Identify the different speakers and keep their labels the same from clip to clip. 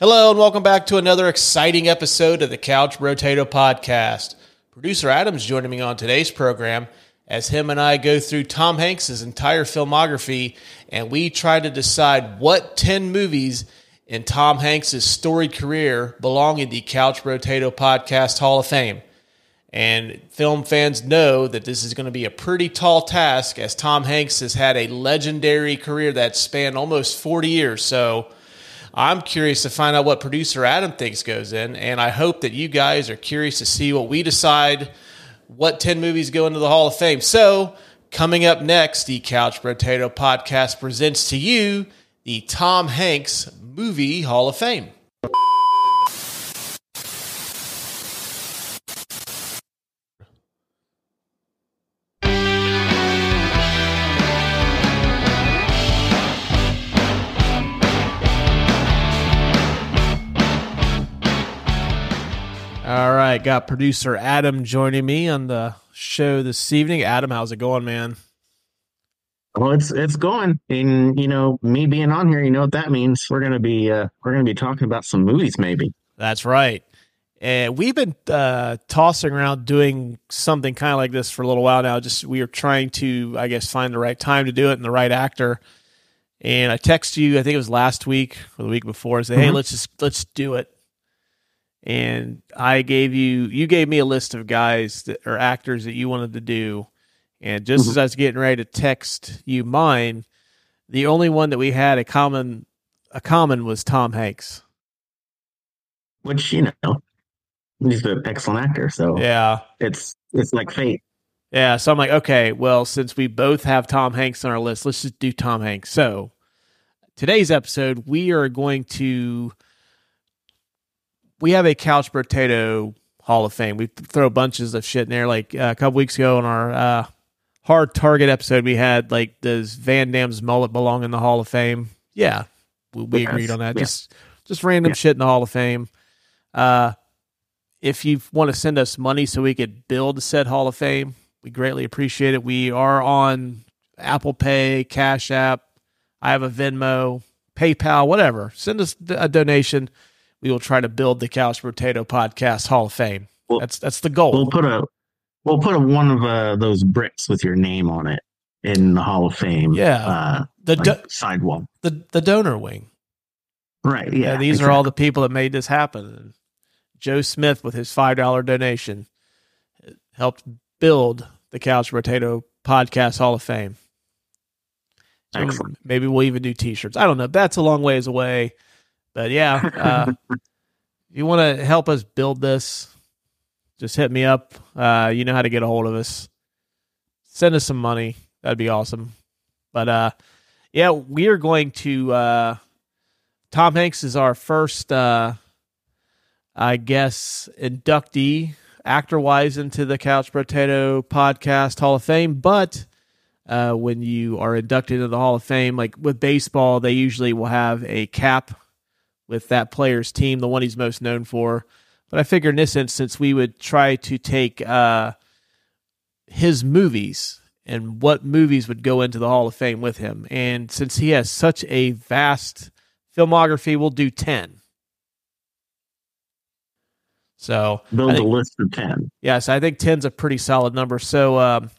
Speaker 1: Hello, and welcome back to another exciting episode of the Couch Brotato podcast. Producer Adam's joining me on today's program as him and I go through Tom Hanks's entire filmography and we try to decide what 10 movies in Tom Hanks's storied career belong in the Couch Brotato Podcast Hall of Fame. And film fans know that this is going to be a pretty tall task as Tom Hanks has had a legendary career that spanned almost 40 years. So I'm curious to find out what producer Adam thinks goes in. And I hope that you guys are curious to see what we decide what 10 movies go into the Hall of Fame. So, coming up next, the Couch Brotato Podcast presents to you the Tom Hanks Movie Hall of Fame. Right, got producer Adam joining me on the show this evening. Adam, how's it going, man?
Speaker 2: Well, it's it's going, and you know, me being on here, you know what that means. We're gonna be uh, we're gonna be talking about some movies, maybe.
Speaker 1: That's right. And we've been uh, tossing around doing something kind of like this for a little while now. Just we are trying to, I guess, find the right time to do it and the right actor. And I text you, I think it was last week or the week before, and say, mm-hmm. "Hey, let's just let's do it." And I gave you you gave me a list of guys that are actors that you wanted to do, and just mm-hmm. as I was getting ready to text you mine, the only one that we had a common a common was Tom Hanks,
Speaker 2: which you know he's an excellent actor. So
Speaker 1: yeah,
Speaker 2: it's it's like fate.
Speaker 1: Yeah, so I'm like, okay, well, since we both have Tom Hanks on our list, let's just do Tom Hanks. So today's episode, we are going to we have a couch brotato Hall of Fame. We throw bunches of shit in there. Like uh, a couple weeks ago on our uh, hard target episode, we had like, does Van Damme's mullet belong in the Hall of Fame? Yeah, we, we yes. agreed on that. Yeah. Just just random yeah. shit in the Hall of Fame. Uh, if you want to send us money so we could build a said Hall of Fame, we greatly appreciate it. We are on Apple Pay, Cash App. I have a Venmo, PayPal, whatever. Send us a donation we will try to build the Couch Brotato Podcast Hall of Fame. Well, that's that's the goal.
Speaker 2: We'll put a we'll put a, one of uh, those bricks with your name on it in the Hall of Fame.
Speaker 1: Yeah, uh,
Speaker 2: the like do- sidewall.
Speaker 1: The the donor wing.
Speaker 2: Right. Yeah.
Speaker 1: yeah these exactly. are all the people that made this happen. Joe Smith with his five dollar donation helped build the Couch Brotato Podcast Hall of Fame. So Excellent. maybe we'll even do T-shirts. I don't know. That's a long ways away. But yeah, uh, if you want to help us build this, just hit me up. Uh, you know how to get a hold of us. Send us some money. That'd be awesome. But uh, yeah, we are going to. Uh, Tom Hanks is our first, uh, I guess, inductee actor wise into the Couch Brotato Podcast Hall of Fame. But uh, when you are inducted into the Hall of Fame, like with baseball, they usually will have a cap with that player's team, the one he's most known for. But I figured in this instance, we would try to take uh, his movies and what movies would go into the Hall of Fame with him. And since he has such a vast filmography, we'll do 10. So
Speaker 2: build think, a list of 10.
Speaker 1: Yes, I think 10's a pretty solid number. So um,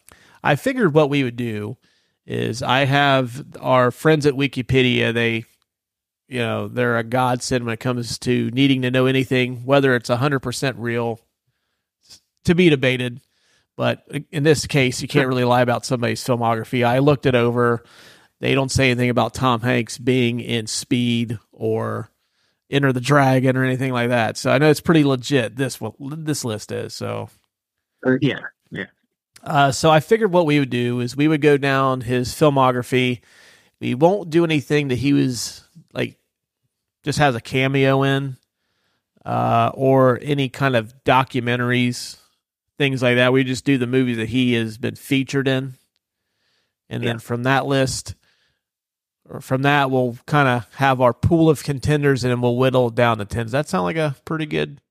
Speaker 1: I figured what we would do is I have our friends at Wikipedia, they you know they're a godsend when it comes to needing to know anything whether it's 100% real to be debated. But in this case you can't really lie about somebody's filmography. I looked it over. They don't say anything about tom hanks being in speed or enter the dragon or anything like that. So i know it's pretty legit this this list is so.
Speaker 2: Yeah yeah.
Speaker 1: Uh, so i figured what we would do is we would go down his filmography. We won't do anything that he was like just has a cameo in, uh, or any kind of documentaries, things like that. We just do the movies that he has been featured in, and yeah. then from that list, or from that, we'll kind of have our pool of contenders, and then we'll whittle down the ten. Does that sound like a pretty good?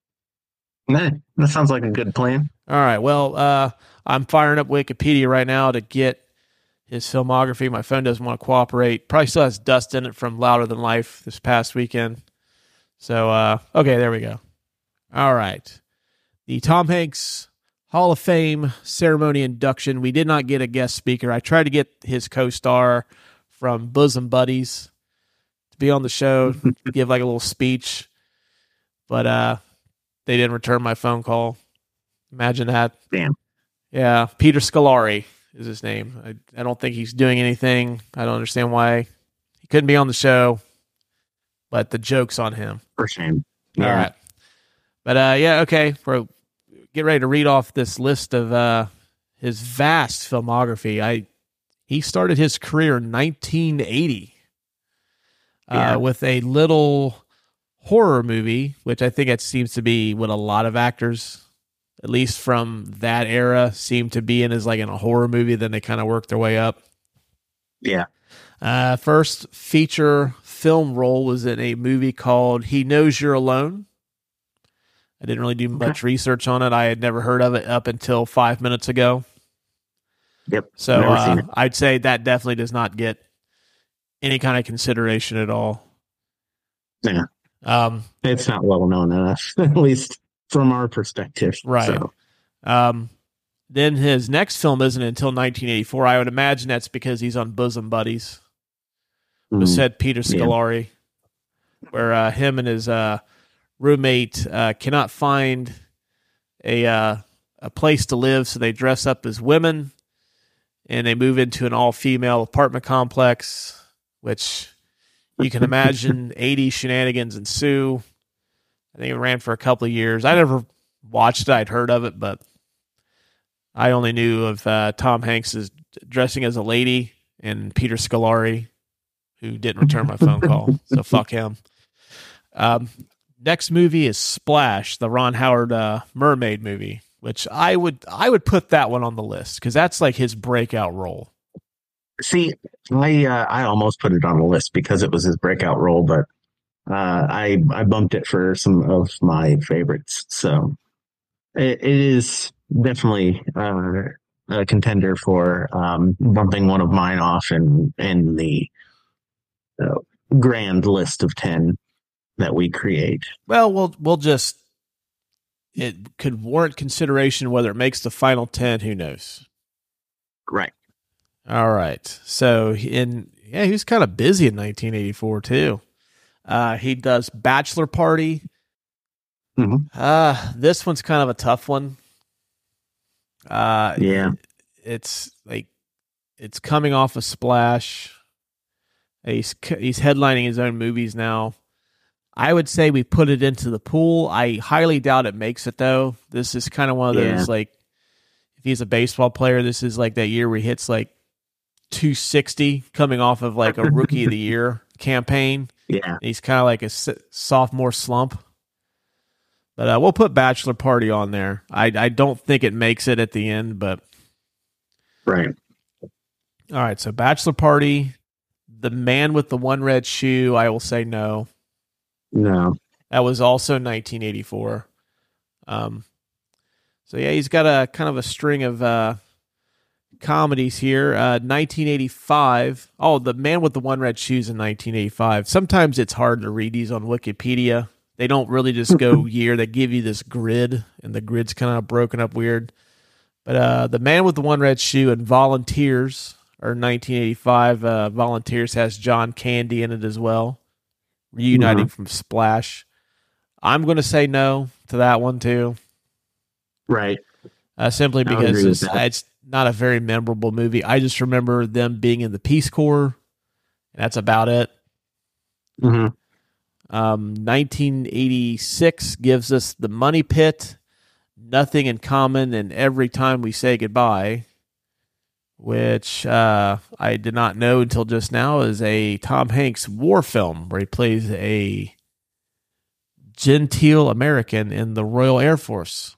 Speaker 2: Nah, that sounds like a good plan.
Speaker 1: All right. Well, uh, I'm firing up Wikipedia right now to get his filmography. My phone doesn't want to cooperate. Probably still has dust in it from Louder Than Life this past weekend. So, uh, okay, there we go. All right. The Tom Hanks Hall of Fame ceremony induction. We did not get a guest speaker. I tried to get his co star from Bosom Buddies to be on the show, give like a little speech, but uh, they didn't return my phone call. Imagine that.
Speaker 2: Damn.
Speaker 1: Yeah, Peter Scolari is his name. I, I don't think he's doing anything. I don't understand why he couldn't be on the show, but the joke's on him.
Speaker 2: For shame.
Speaker 1: All right. But uh, yeah, okay. We're get ready to read off this list of uh, his vast filmography. I he started his career in 1980 uh,
Speaker 2: Yeah.
Speaker 1: with a little horror movie, which I think it seems to be what a lot of actors, at least from that era, seem to be in is like in a horror movie. Then they kind of work their way up.
Speaker 2: Yeah.
Speaker 1: Uh, first feature film role was in a movie called He Knows You're Alone. I didn't really do much research on it. I had never heard of it up until five minutes ago.
Speaker 2: Yep.
Speaker 1: So uh. I'd say that definitely does not get any kind of consideration at all.
Speaker 2: Yeah.
Speaker 1: Um,
Speaker 2: It's not well known enough, at least from our perspective.
Speaker 1: Right.
Speaker 2: So,
Speaker 1: um, then his next film isn't until 1984. I would imagine that's because he's on Bosom Buddies.
Speaker 2: mm,
Speaker 1: said Peter
Speaker 2: Yeah.
Speaker 1: Where uh, him and his uh, roommate uh, cannot find a uh, a place to live, so they dress up as women and they move into an all female apartment complex, which you can imagine 80 shenanigans ensue. I think it ran for a couple of years. I never watched it, I'd heard of it, but I only knew of uh, Tom Hanks as dressing as a lady and Peter Scolari who didn't return my phone call. So fuck him. Um, next movie is Splash, the Ron Howard uh, mermaid movie, which I would I would put that one on the list because that's like his breakout role.
Speaker 2: See, I uh, I almost put it on the list because it was his breakout role, but uh, I I bumped it for some of my favorites. So it, it is definitely uh, a contender for um, bumping one of mine off in in the uh, grand list of ten that we create.
Speaker 1: Well, we'll we'll just it could warrant consideration whether it makes the final ten. Who knows?
Speaker 2: Right.
Speaker 1: All right. So in yeah, he was kind of busy in 1984 too. Uh, he does Bachelor Party.
Speaker 2: Mhm.
Speaker 1: Uh, this one's kind of a tough one. Uh,
Speaker 2: Yeah.
Speaker 1: it's like it's coming off a splash. He's he's headlining his own movies now. I would say we put it into the pool. I highly doubt it makes it though. This is kind of one of those
Speaker 2: Yeah.
Speaker 1: like if he's a baseball player, this is like that year where he hits like 260 coming off of like a rookie of the year campaign.
Speaker 2: Yeah.
Speaker 1: He's kind of like a sophomore slump. But uh, we'll put Bachelor Party on there. I I don't think it makes it at the end, but
Speaker 2: Right.
Speaker 1: all right. So Bachelor Party, The Man with the One Red Shoe. I will say no.
Speaker 2: No.
Speaker 1: That was also 1984. Um, so yeah, he's got a kind of a string of uh, comedies here. Uh, 1985. Oh, the Man with the One Red Shoes in 1985. Sometimes it's hard to read these on Wikipedia. They don't really just go year. They give you this grid, and the grid's kind of broken up weird. But uh, the Man with the One Red Shoe and Volunteers are 1985. Uh, Volunteers has John Candy in it as well, reuniting from Splash. I'm going to say no to that one too,
Speaker 2: Right.
Speaker 1: uh, simply because it's, it's not a very memorable movie. I just remember them being in the Peace Corps. And that's about it.
Speaker 2: hmm
Speaker 1: Um, 1986 gives us the Money Pit, Nothing in Common, and Every Time We Say Goodbye, which uh, I did not know until just now is a Tom Hanks war film where he plays a genteel American in the Royal Air Force.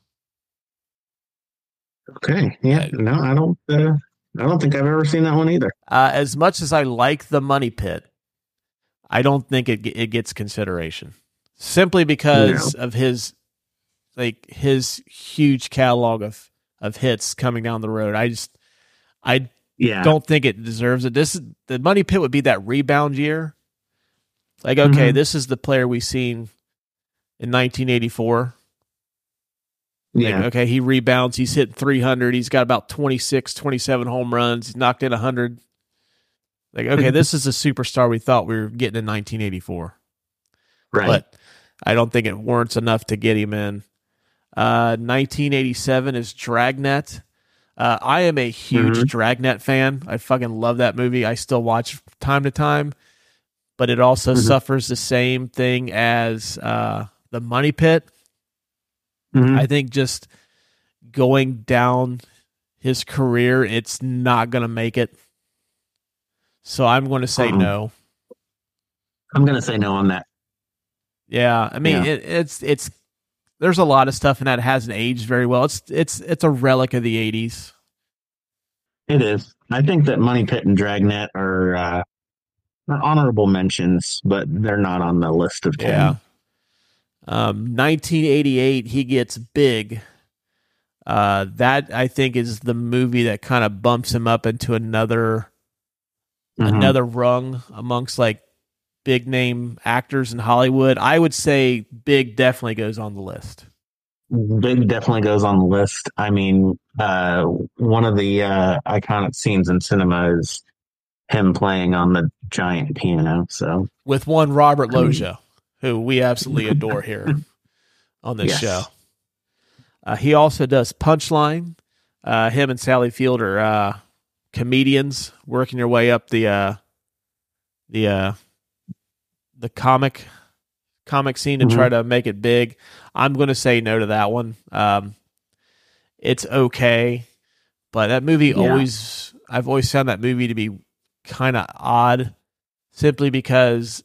Speaker 2: Okay. Yeah. No, I don't. Uh, I don't think I've ever seen that one either.
Speaker 1: Uh, as much as I like the Money Pit, I don't think it it gets consideration simply because of his like his huge catalog of of hits coming down the road. I just I
Speaker 2: Yeah.
Speaker 1: don't think it deserves it. This the Money Pit would be that rebound year. Like okay,
Speaker 2: Mhm.
Speaker 1: this is the player we've seen in 1984. Like,
Speaker 2: Yeah.
Speaker 1: okay, he rebounds. He's hitting 300. He's got about 26, 27 home runs. He's knocked in 100. Like, okay, this is a superstar we thought we were getting in 1984.
Speaker 2: Right.
Speaker 1: But I don't think it warrants enough to get him in. Uh, 1987 is Dragnet. Uh, I am a huge
Speaker 2: Mhm.
Speaker 1: Dragnet fan. I fucking love that movie. I still watch time to time, but it also
Speaker 2: Mhm.
Speaker 1: suffers the same thing as uh, the Money Pit.
Speaker 2: Mhm.
Speaker 1: I think just going down his career, it's not going to make it. So I'm going to say
Speaker 2: Uh-uh.
Speaker 1: no.
Speaker 2: I'm gonna say no on that.
Speaker 1: Yeah, I mean
Speaker 2: Yeah.
Speaker 1: It, it's it's there's a lot of stuff in that hasn't aged very well. It's it's it's a relic of the '80s.
Speaker 2: It is. I think that Money Pit and Dragnet are uh, honorable mentions, but they're not on the list of ten.
Speaker 1: Yeah. Um, 1988, he gets big. Uh, that I think is the movie that kind of bumps him up into another
Speaker 2: Mhm.
Speaker 1: another rung amongst like big name actors in Hollywood. I would say Big definitely goes on the list.
Speaker 2: Big definitely goes on the list. I mean, uh, one of the uh, iconic scenes in cinema is him playing on the giant piano. So
Speaker 1: with one Robert
Speaker 2: I mean-
Speaker 1: Loggia, who we absolutely adore here on this
Speaker 2: Yes.
Speaker 1: show. Uh, he also does Punchline. Uh, him and Sally Field are uh, comedians working their way up the uh, the uh, the comic comic scene to
Speaker 2: Mhm.
Speaker 1: try to make it big. I'm going to say no to that one. Um, it's okay, but that movie
Speaker 2: Yeah.
Speaker 1: always I've always found that movie to be kind of odd, simply because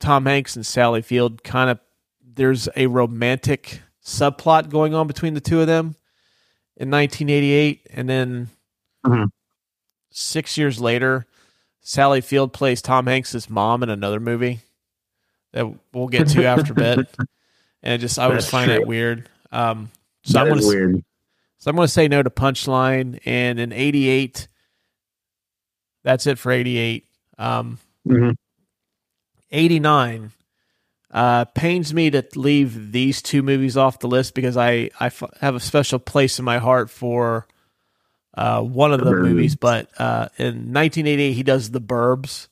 Speaker 1: Tom Hanks and Sally Field kind of there's a romantic subplot going on between the two of them in 1988, and then
Speaker 2: Mhm.
Speaker 1: six years later, Sally Field plays Tom Hanks's mom in another movie that we'll get to after a bit, and it just I always
Speaker 2: That's
Speaker 1: find that weird. Um, so
Speaker 2: that
Speaker 1: I'm gonna
Speaker 2: weird.
Speaker 1: so I'm going to say no to Punchline, and in '88, that's it for '88. Um,
Speaker 2: Mhm.
Speaker 1: 89 uh, pains me to leave these two movies off the list because I, I f- have a special place in my heart for uh, one of
Speaker 2: The Burbs.
Speaker 1: movies. But uh, in 1988, he does The Burbs.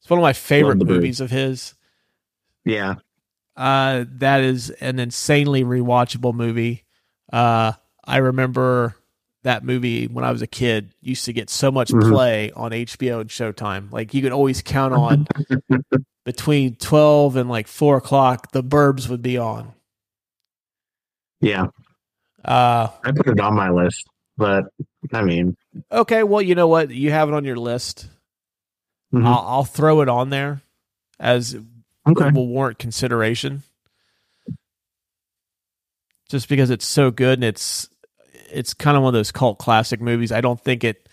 Speaker 1: It's one of my favorite movies of his.
Speaker 2: Yeah.
Speaker 1: Uh, that is an insanely rewatchable movie. Uh, I remember that movie when I was a kid used to get so much
Speaker 2: Mhm.
Speaker 1: play on HBO and Showtime. Like you could always count on between twelve and like four o'clock, the Burbs would be on.
Speaker 2: Yeah.
Speaker 1: Uh,
Speaker 2: I put it on my list, but I mean,
Speaker 1: okay, well you know what, you have it on your list.
Speaker 2: mhm.
Speaker 1: I'll, I'll throw it on there as
Speaker 2: okay.
Speaker 1: will warrant consideration. Just because it's so good and it's it's kind of one of those cult classic movies. I don't think it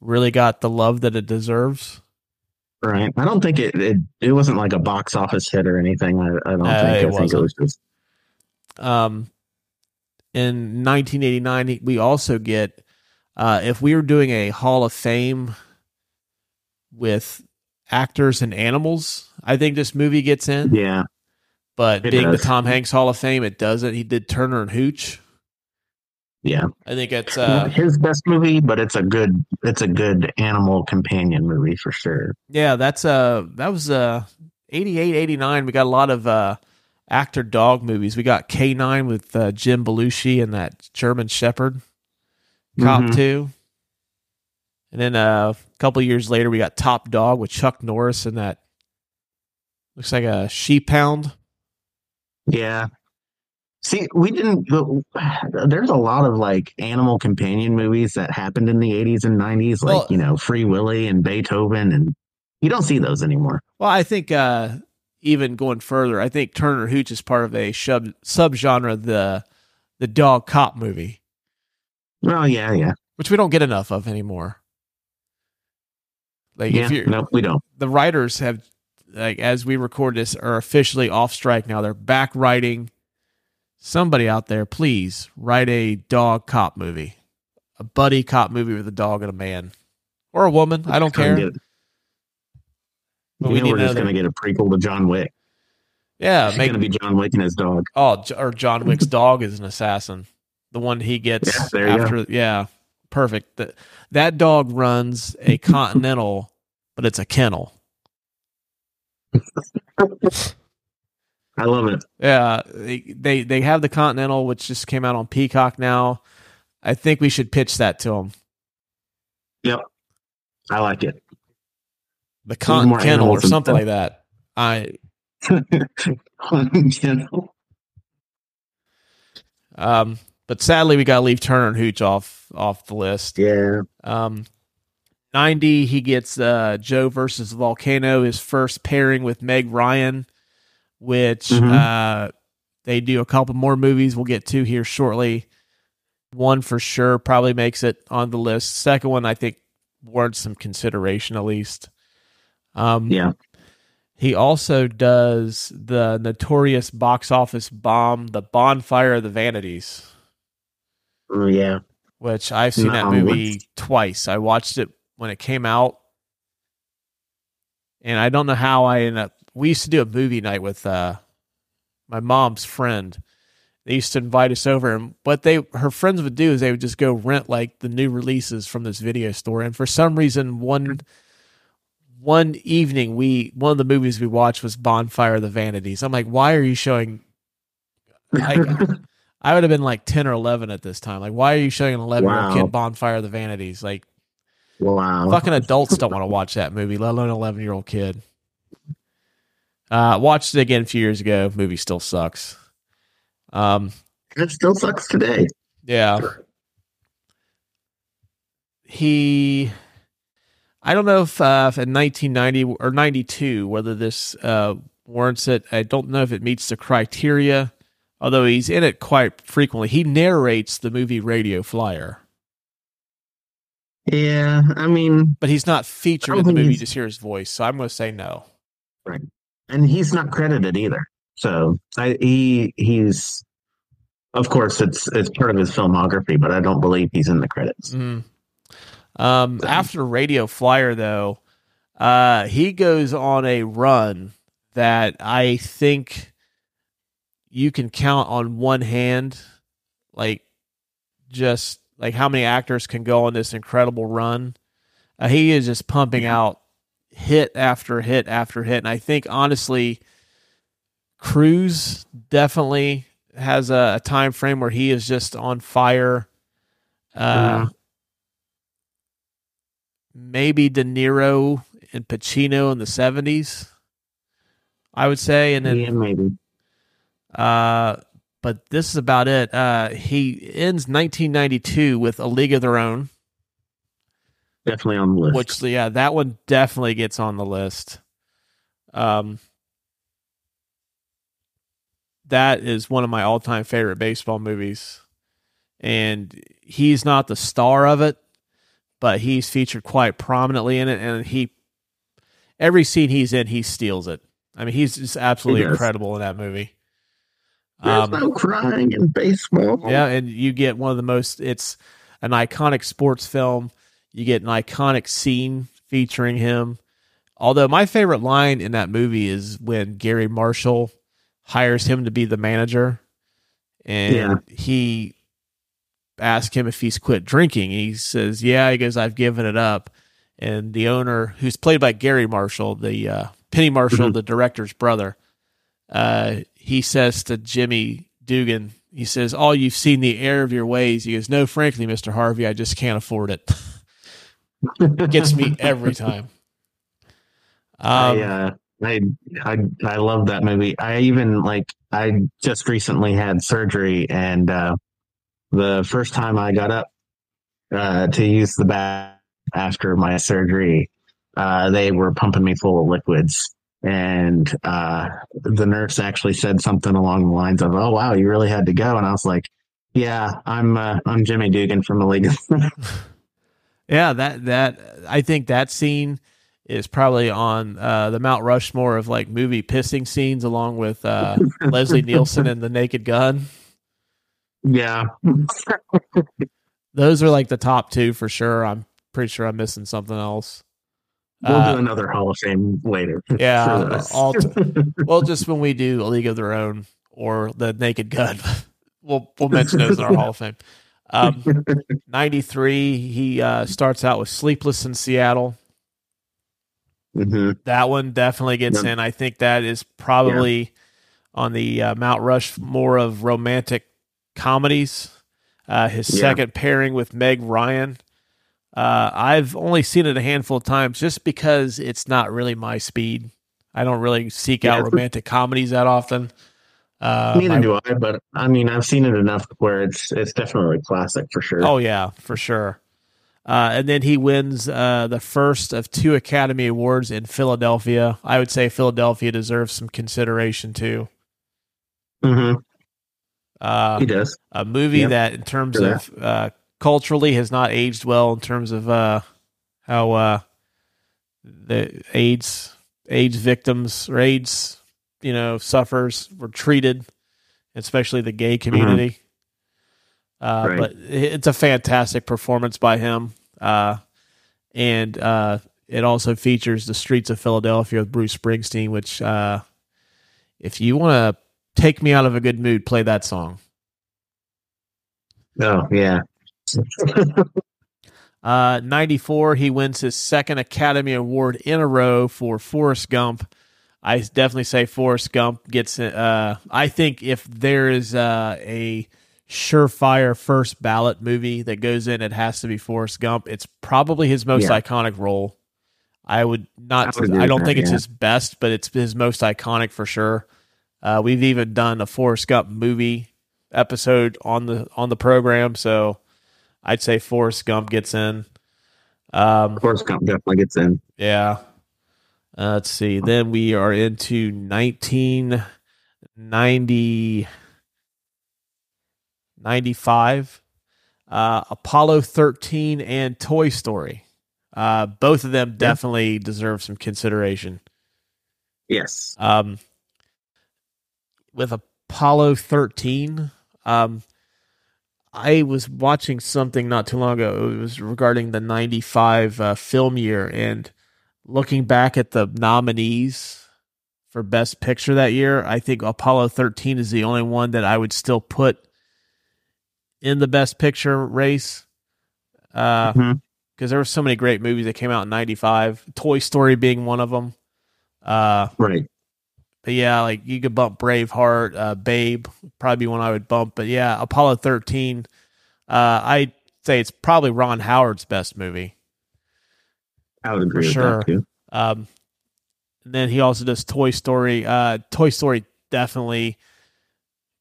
Speaker 1: really got the love that it deserves.
Speaker 2: Right. I don't think it, it it wasn't like a box office hit or anything. I, I don't
Speaker 1: Uh,
Speaker 2: think.
Speaker 1: it
Speaker 2: I think
Speaker 1: wasn't.
Speaker 2: it was just
Speaker 1: Um, in 1989, we also get uh, if we were doing a Hall of Fame with actors and animals, I think this movie gets in.
Speaker 2: yeah.
Speaker 1: But being
Speaker 2: does.
Speaker 1: the Tom Hanks Hall of Fame, it doesn't. He did Turner and Hooch.
Speaker 2: Yeah.
Speaker 1: I think it's uh,
Speaker 2: his best movie, but it's a good it's a good animal companion movie for sure.
Speaker 1: yeah, that's uh, that was uh, 88, 89. We got a lot of uh, actor dog movies. We got K9 with uh, Jim Belushi and that German Shepherd. Cop
Speaker 2: Mhm.
Speaker 1: 2. And then uh, a couple years later, we got Top Dog with Chuck Norris and that looks like a sheep pound.
Speaker 2: Yeah. See, we didn't. There's a lot of like animal companion movies that happened in the 80s and 90s, like
Speaker 1: Well-
Speaker 2: you know, Free Willy and Beethoven, and you don't see those anymore.
Speaker 1: Well, I think uh, even going further, I think Turner Hooch is part of a sub subgenre the the dog cop movie,
Speaker 2: Well, yeah, yeah,
Speaker 1: which we don't get enough of anymore. Like
Speaker 2: yeah.
Speaker 1: if you're
Speaker 2: No, we don't.
Speaker 1: the writers have like as we record this are officially off strike now. They're back writing. Somebody out there, please write a dog cop movie, a buddy cop movie with a dog and a man or a woman. I don't care.
Speaker 2: get-
Speaker 1: But we
Speaker 2: know, we're just going to get a prequel to John Wick.
Speaker 1: Yeah,
Speaker 2: It's gonna be John Wick and his dog.
Speaker 1: oh, or John Wick's dog is an assassin. The one he gets
Speaker 2: Yeah,
Speaker 1: after. Yeah, perfect. That that dog runs a Continental, but it's a kennel.
Speaker 2: I love it.
Speaker 1: Yeah, they, they have the Continental, which just came out on Peacock now. I think we should pitch that to them.
Speaker 2: Yep, I like it.
Speaker 1: The
Speaker 2: Need
Speaker 1: Con
Speaker 2: more
Speaker 1: Kennel or something like that. I
Speaker 2: Kennel.
Speaker 1: um, but sadly we got to leave Turner and Hooch off off the list.
Speaker 2: yeah.
Speaker 1: Um, 90, he gets uh, Joe versus Volcano, his first pairing with Meg Ryan, which
Speaker 2: Mhm.
Speaker 1: uh, they do a couple more movies we'll get to here shortly. One for sure probably makes it on the list. Second one, I think, warrants some consideration at least. Um,
Speaker 2: Yeah.
Speaker 1: He also does the notorious box office bomb, The Bonfire of the Vanities
Speaker 2: Oh, yeah.
Speaker 1: which I've seen that movie twice. I watched it when it came out, and I don't know how I ended up. We used to do a movie night with uh, my mom's friend. They used to invite us over, and what they her friends would do is they would just go rent like the new releases from this video store. And for some reason, one one evening, we one of the movies we watched was Bonfire of the Vanities. I'm like, why are you showing? I, I would have been like 10 or 11 at this time. Like, why are you showing an 11 year old
Speaker 2: Wow.
Speaker 1: kid Bonfire of the Vanities? Like,
Speaker 2: wow.
Speaker 1: fucking adults don't want to watch that movie, let alone an 11 year old kid. Uh, watched it again a few years ago. Movie still sucks. Um,
Speaker 2: It still sucks today.
Speaker 1: yeah. He, I don't know if, uh, if in 1990 or 92, whether this uh, warrants it. I don't know if it meets the criteria, although he's in it quite frequently. He narrates the movie Radio Flyer.
Speaker 2: Yeah. I mean,
Speaker 1: but he's not featured in the movie. You just hear his voice. So I'm going to say no.
Speaker 2: And he's not credited either. So I, he he's of course it's it's part of his filmography, but I don't believe he's in the credits.
Speaker 1: Mm. Um, after Radio Flyer, though, uh, he goes on a run that I think you can count on one hand, like just like how many actors can go on this incredible run. Uh, he is just pumping out hit after hit after hit, and I think honestly, Cruise definitely has a, a time frame where he is just on fire. Uh,
Speaker 2: Mhm.
Speaker 1: maybe De Niro and Pacino in the seventies, I would say, and then
Speaker 2: yeah, maybe.
Speaker 1: uh, but this is about it. Uh, he ends 1992 with A League of Their Own,
Speaker 2: Definitely on the list.
Speaker 1: which yeah, that one definitely gets on the list. Um, that is one of my all-time favorite baseball movies, and he's not the star of it, but he's featured quite prominently in it, and he every scene he's in, he steals it. I mean, he's just absolutely
Speaker 2: He
Speaker 1: incredible in that movie.
Speaker 2: There's
Speaker 1: Um,
Speaker 2: no crying in baseball.
Speaker 1: Yeah, and you get one of the most. It's an iconic sports film. You get an iconic scene featuring him. Although my favorite line in that movie is when Garry Marshall hires him to be the manager, and
Speaker 2: Yeah.
Speaker 1: he asks him if he's quit drinking. He says, "Yeah." He goes, "I've given it up." And the owner, who's played by Garry Marshall, the uh, Penny Marshall,
Speaker 2: Mhm.
Speaker 1: the director's brother, uh, he says to Jimmy Dugan, he says, "All you've seen the error of your ways." He goes, "No, frankly, Mister Harvey, I just can't afford it." Gets me every time. Um,
Speaker 2: I, uh, I I I love that movie. I even like I just recently had surgery, and uh, the first time I got up uh, to use the bath after my surgery, uh, they were pumping me full of liquids, and uh, the nurse actually said something along the lines of, "Oh wow, you really had to go," and I was like. Yeah, I'm uh, I'm Jimmy Dugan from the League.
Speaker 1: yeah, that that I think that scene is probably on uh, the Mount Rushmore of like movie pissing scenes, along with uh, Leslie Nielsen and The Naked Gun.
Speaker 2: yeah,
Speaker 1: Those are like the top two for sure. I'm pretty sure I'm missing something else.
Speaker 2: We'll
Speaker 1: Uh,
Speaker 2: do another Hall of Fame later.
Speaker 1: yeah, all well, just when we do a League of Their Own or the Naked Gun, we'll we'll mention those in our Hall of Fame. Um, 93, he uh, starts out with Sleepless in Seattle.
Speaker 2: Mhm.
Speaker 1: That one definitely gets in. I think that is probably on the uh, Mount Rushmore of romantic comedies. Uh, his
Speaker 2: Yeah.
Speaker 1: second pairing with Meg Ryan. Uh, I've only seen it a handful of times just because it's not really my speed. I don't really seek
Speaker 2: Yeah,
Speaker 1: out romantic comedies that often. Uh,
Speaker 2: Neither
Speaker 1: my-
Speaker 2: do I, but I mean, I've seen it enough where it's it's definitely a classic for sure.
Speaker 1: Oh yeah, for sure. Uh, and then he wins uh, the first of two Academy Awards in Philadelphia. I would say Philadelphia deserves some consideration too.
Speaker 2: hmm
Speaker 1: Uh,
Speaker 2: he does.
Speaker 1: a movie
Speaker 2: Yep.
Speaker 1: that, in terms
Speaker 2: Sure.
Speaker 1: of uh, culturally, has not aged well in terms of uh, how uh, the AIDS AIDS victims or AIDS, you know, suffers were treated, especially the gay community. Uh,
Speaker 2: Mm-hmm. Right.
Speaker 1: But it's a fantastic performance by him, uh, and uh, it also features the streets of Philadelphia with Bruce Springsteen. Which, uh, if you want to take me out of a good mood, play that song.
Speaker 2: Oh yeah.
Speaker 1: Uh, 94, he wins his second Academy Award in a row for Forrest Gump. I definitely say Forrest Gump gets. Uh, I think if there is uh, a surefire first ballot movie that goes in, it has to be Forrest Gump. It's probably his most
Speaker 2: Yeah.
Speaker 1: iconic role. I would not.
Speaker 2: I would
Speaker 1: I, don't
Speaker 2: with
Speaker 1: think
Speaker 2: that,
Speaker 1: it's
Speaker 2: yeah.
Speaker 1: his best, but it's his most iconic for sure. Uh, we've even done a Forrest Gump movie episode on the on the program, so I'd say Forrest Gump gets in. Um,
Speaker 2: Forrest Gump definitely gets in.
Speaker 1: yeah. Uh, let's see. Then we are into 1990, 95. Uh, Apollo 13 and Toy Story. Uh, both of them definitely deserve some consideration.
Speaker 2: Yes.
Speaker 1: Um, with Apollo 13, um, I was watching something not too long ago. It was regarding the 95 uh, film year and looking back at the nominees for Best Picture that year. I think Apollo 13 is the only one that I would still put in the Best Picture race. Uh,
Speaker 2: Mhm.
Speaker 1: because there were so many great movies that came out in 95 toy story being one of them uh
Speaker 2: Right.
Speaker 1: but yeah like you could bump braveheart uh babe probably be one i would bump but yeah apollo 13 uh i'd say it's probably ron howard's best movie
Speaker 2: I would agree with
Speaker 1: sure.
Speaker 2: that too.
Speaker 1: um and then he also does toy story uh toy story definitely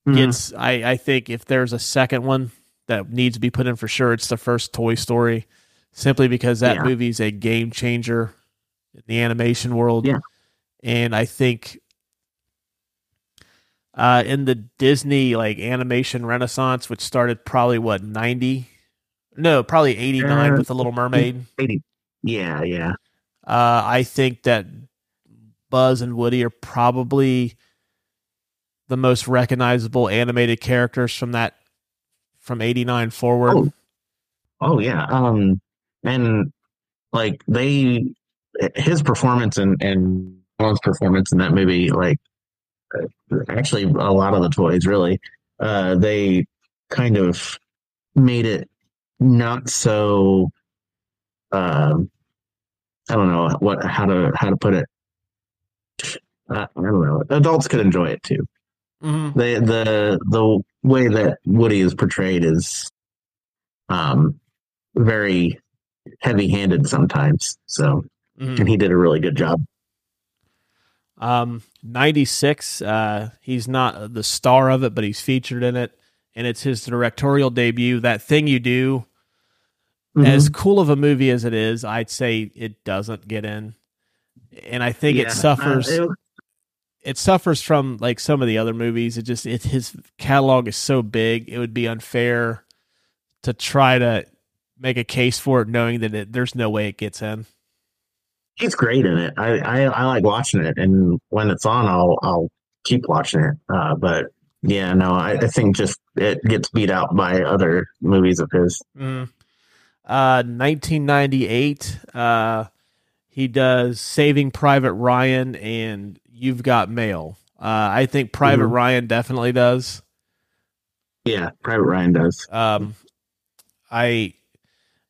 Speaker 2: Mhm.
Speaker 1: gets I, I think if there's a second one that needs to be put in for sure it's the first toy story simply because that
Speaker 2: Yeah.
Speaker 1: movie's a game changer in the animation world
Speaker 2: Yeah.
Speaker 1: and i think uh in the disney like animation renaissance which started probably what 90 no probably 89
Speaker 2: Uh,
Speaker 1: with the little mermaid
Speaker 2: 80. Yeah, yeah.
Speaker 1: uh i think that buzz and woody are probably the most recognizable animated characters from that from 89 forward
Speaker 2: Oh. Oh yeah. Um and like they his performance and and Allen's performance in that movie like uh, actually a lot of the toys really uh they kind of made it not so um I don't know what how to how to put it uh, I don't know adults could enjoy it too
Speaker 1: Mhm.
Speaker 2: the the the way that Woody is portrayed is um very heavy handed sometimes. So
Speaker 1: Mhm.
Speaker 2: and he did a really good job.
Speaker 1: Um, 96, uh, he's not the star of it, but he's featured in it. And it's his directorial debut. That thing you do,
Speaker 2: Mm-hmm.
Speaker 1: as cool of a movie as it is, I'd say it doesn't get in. And I think
Speaker 2: Yeah,
Speaker 1: it suffers.
Speaker 2: uh, it-
Speaker 1: it suffers from like some of the other movies. It just it his catalog is so big. It would be unfair to try to make a case for it, knowing that it, there's no way it gets in.
Speaker 2: he's great in it. I, I I like watching it, and when it's on, I'll I'll keep watching it. Uh, but yeah, no, I, I think just it gets beat out by other movies of his.
Speaker 1: Mm. Uh, 1998. Uh, he does Saving Private Ryan and You've Got Mail. Uh, I think Private
Speaker 2: Mhm.
Speaker 1: Ryan definitely does.
Speaker 2: Yeah, Private Ryan does.
Speaker 1: Um, I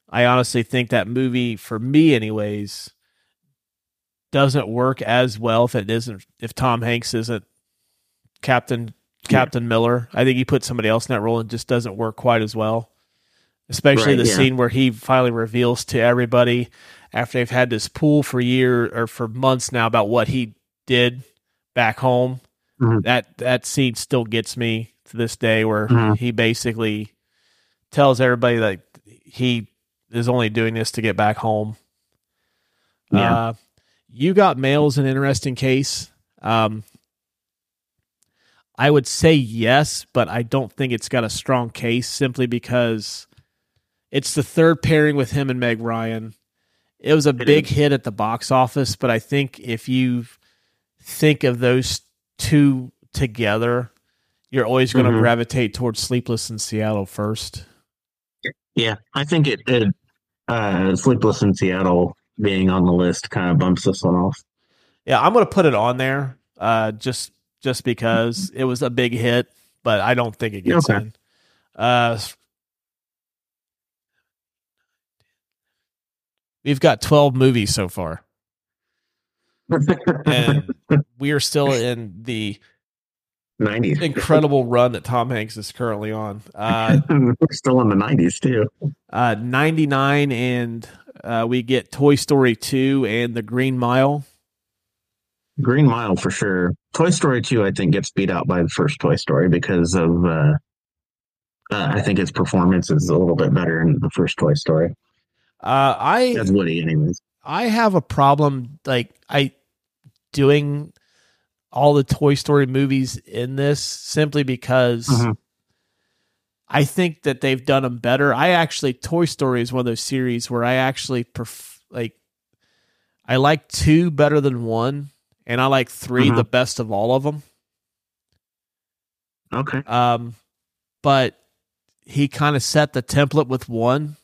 Speaker 1: I honestly think that movie for me, anyways, doesn't work as well if it isn't if Tom Hanks isn't Captain Captain Miller. I think he put somebody else in that role and just doesn't work quite as well. Especially
Speaker 2: Right,
Speaker 1: the
Speaker 2: yeah.
Speaker 1: scene where he finally reveals to everybody after they've had this pool for year or for months now about what he did back home.
Speaker 2: Mhm.
Speaker 1: That that scene still gets me to this day where
Speaker 2: Mhm.
Speaker 1: he basically tells everybody that he is only doing this to get back home.
Speaker 2: Yeah.
Speaker 1: Uh, you got mail's an interesting case. Um, I would say yes, but I don't think it's got a strong case simply because it's the third pairing with him and Meg Ryan. It was a big
Speaker 2: is.
Speaker 1: hit at the box office, but I think if you think of those two together, you're always going to
Speaker 2: Mhm.
Speaker 1: gravitate towards Sleepless in Seattle first.
Speaker 2: Yeah, I think it, it uh, Sleepless in Seattle being on the list kind of bumps this one off.
Speaker 1: Yeah, I'm going to put it on there uh, just just because it was a big hit, but I don't think it gets
Speaker 2: Okay.
Speaker 1: in. Uh, we've got 12 movies so far, and we are still in the
Speaker 2: 90s.
Speaker 1: incredible run that Tom Hanks is currently on. Uh,
Speaker 2: We're still in the 90s too.
Speaker 1: uh, 99, and uh, we get Toy Story 2 and The Green Mile.
Speaker 2: Green Mile for sure. Toy Story 2, I think, gets beat out by the first Toy Story because of, uh, uh, I think its performance is a little bit better in the first Toy Story.
Speaker 1: Uh, I
Speaker 2: As Woody, anyways.
Speaker 1: I have a problem like I doing all the Toy Story movies in this simply because
Speaker 2: Mhm.
Speaker 1: I think that they've done them better. I actually Toy Story is one of those series where I actually pref- like I like two better than one, and I like 3
Speaker 2: Mhm.
Speaker 1: the best of all of them.
Speaker 2: Okay.
Speaker 1: Um, but he kind of set the template with one,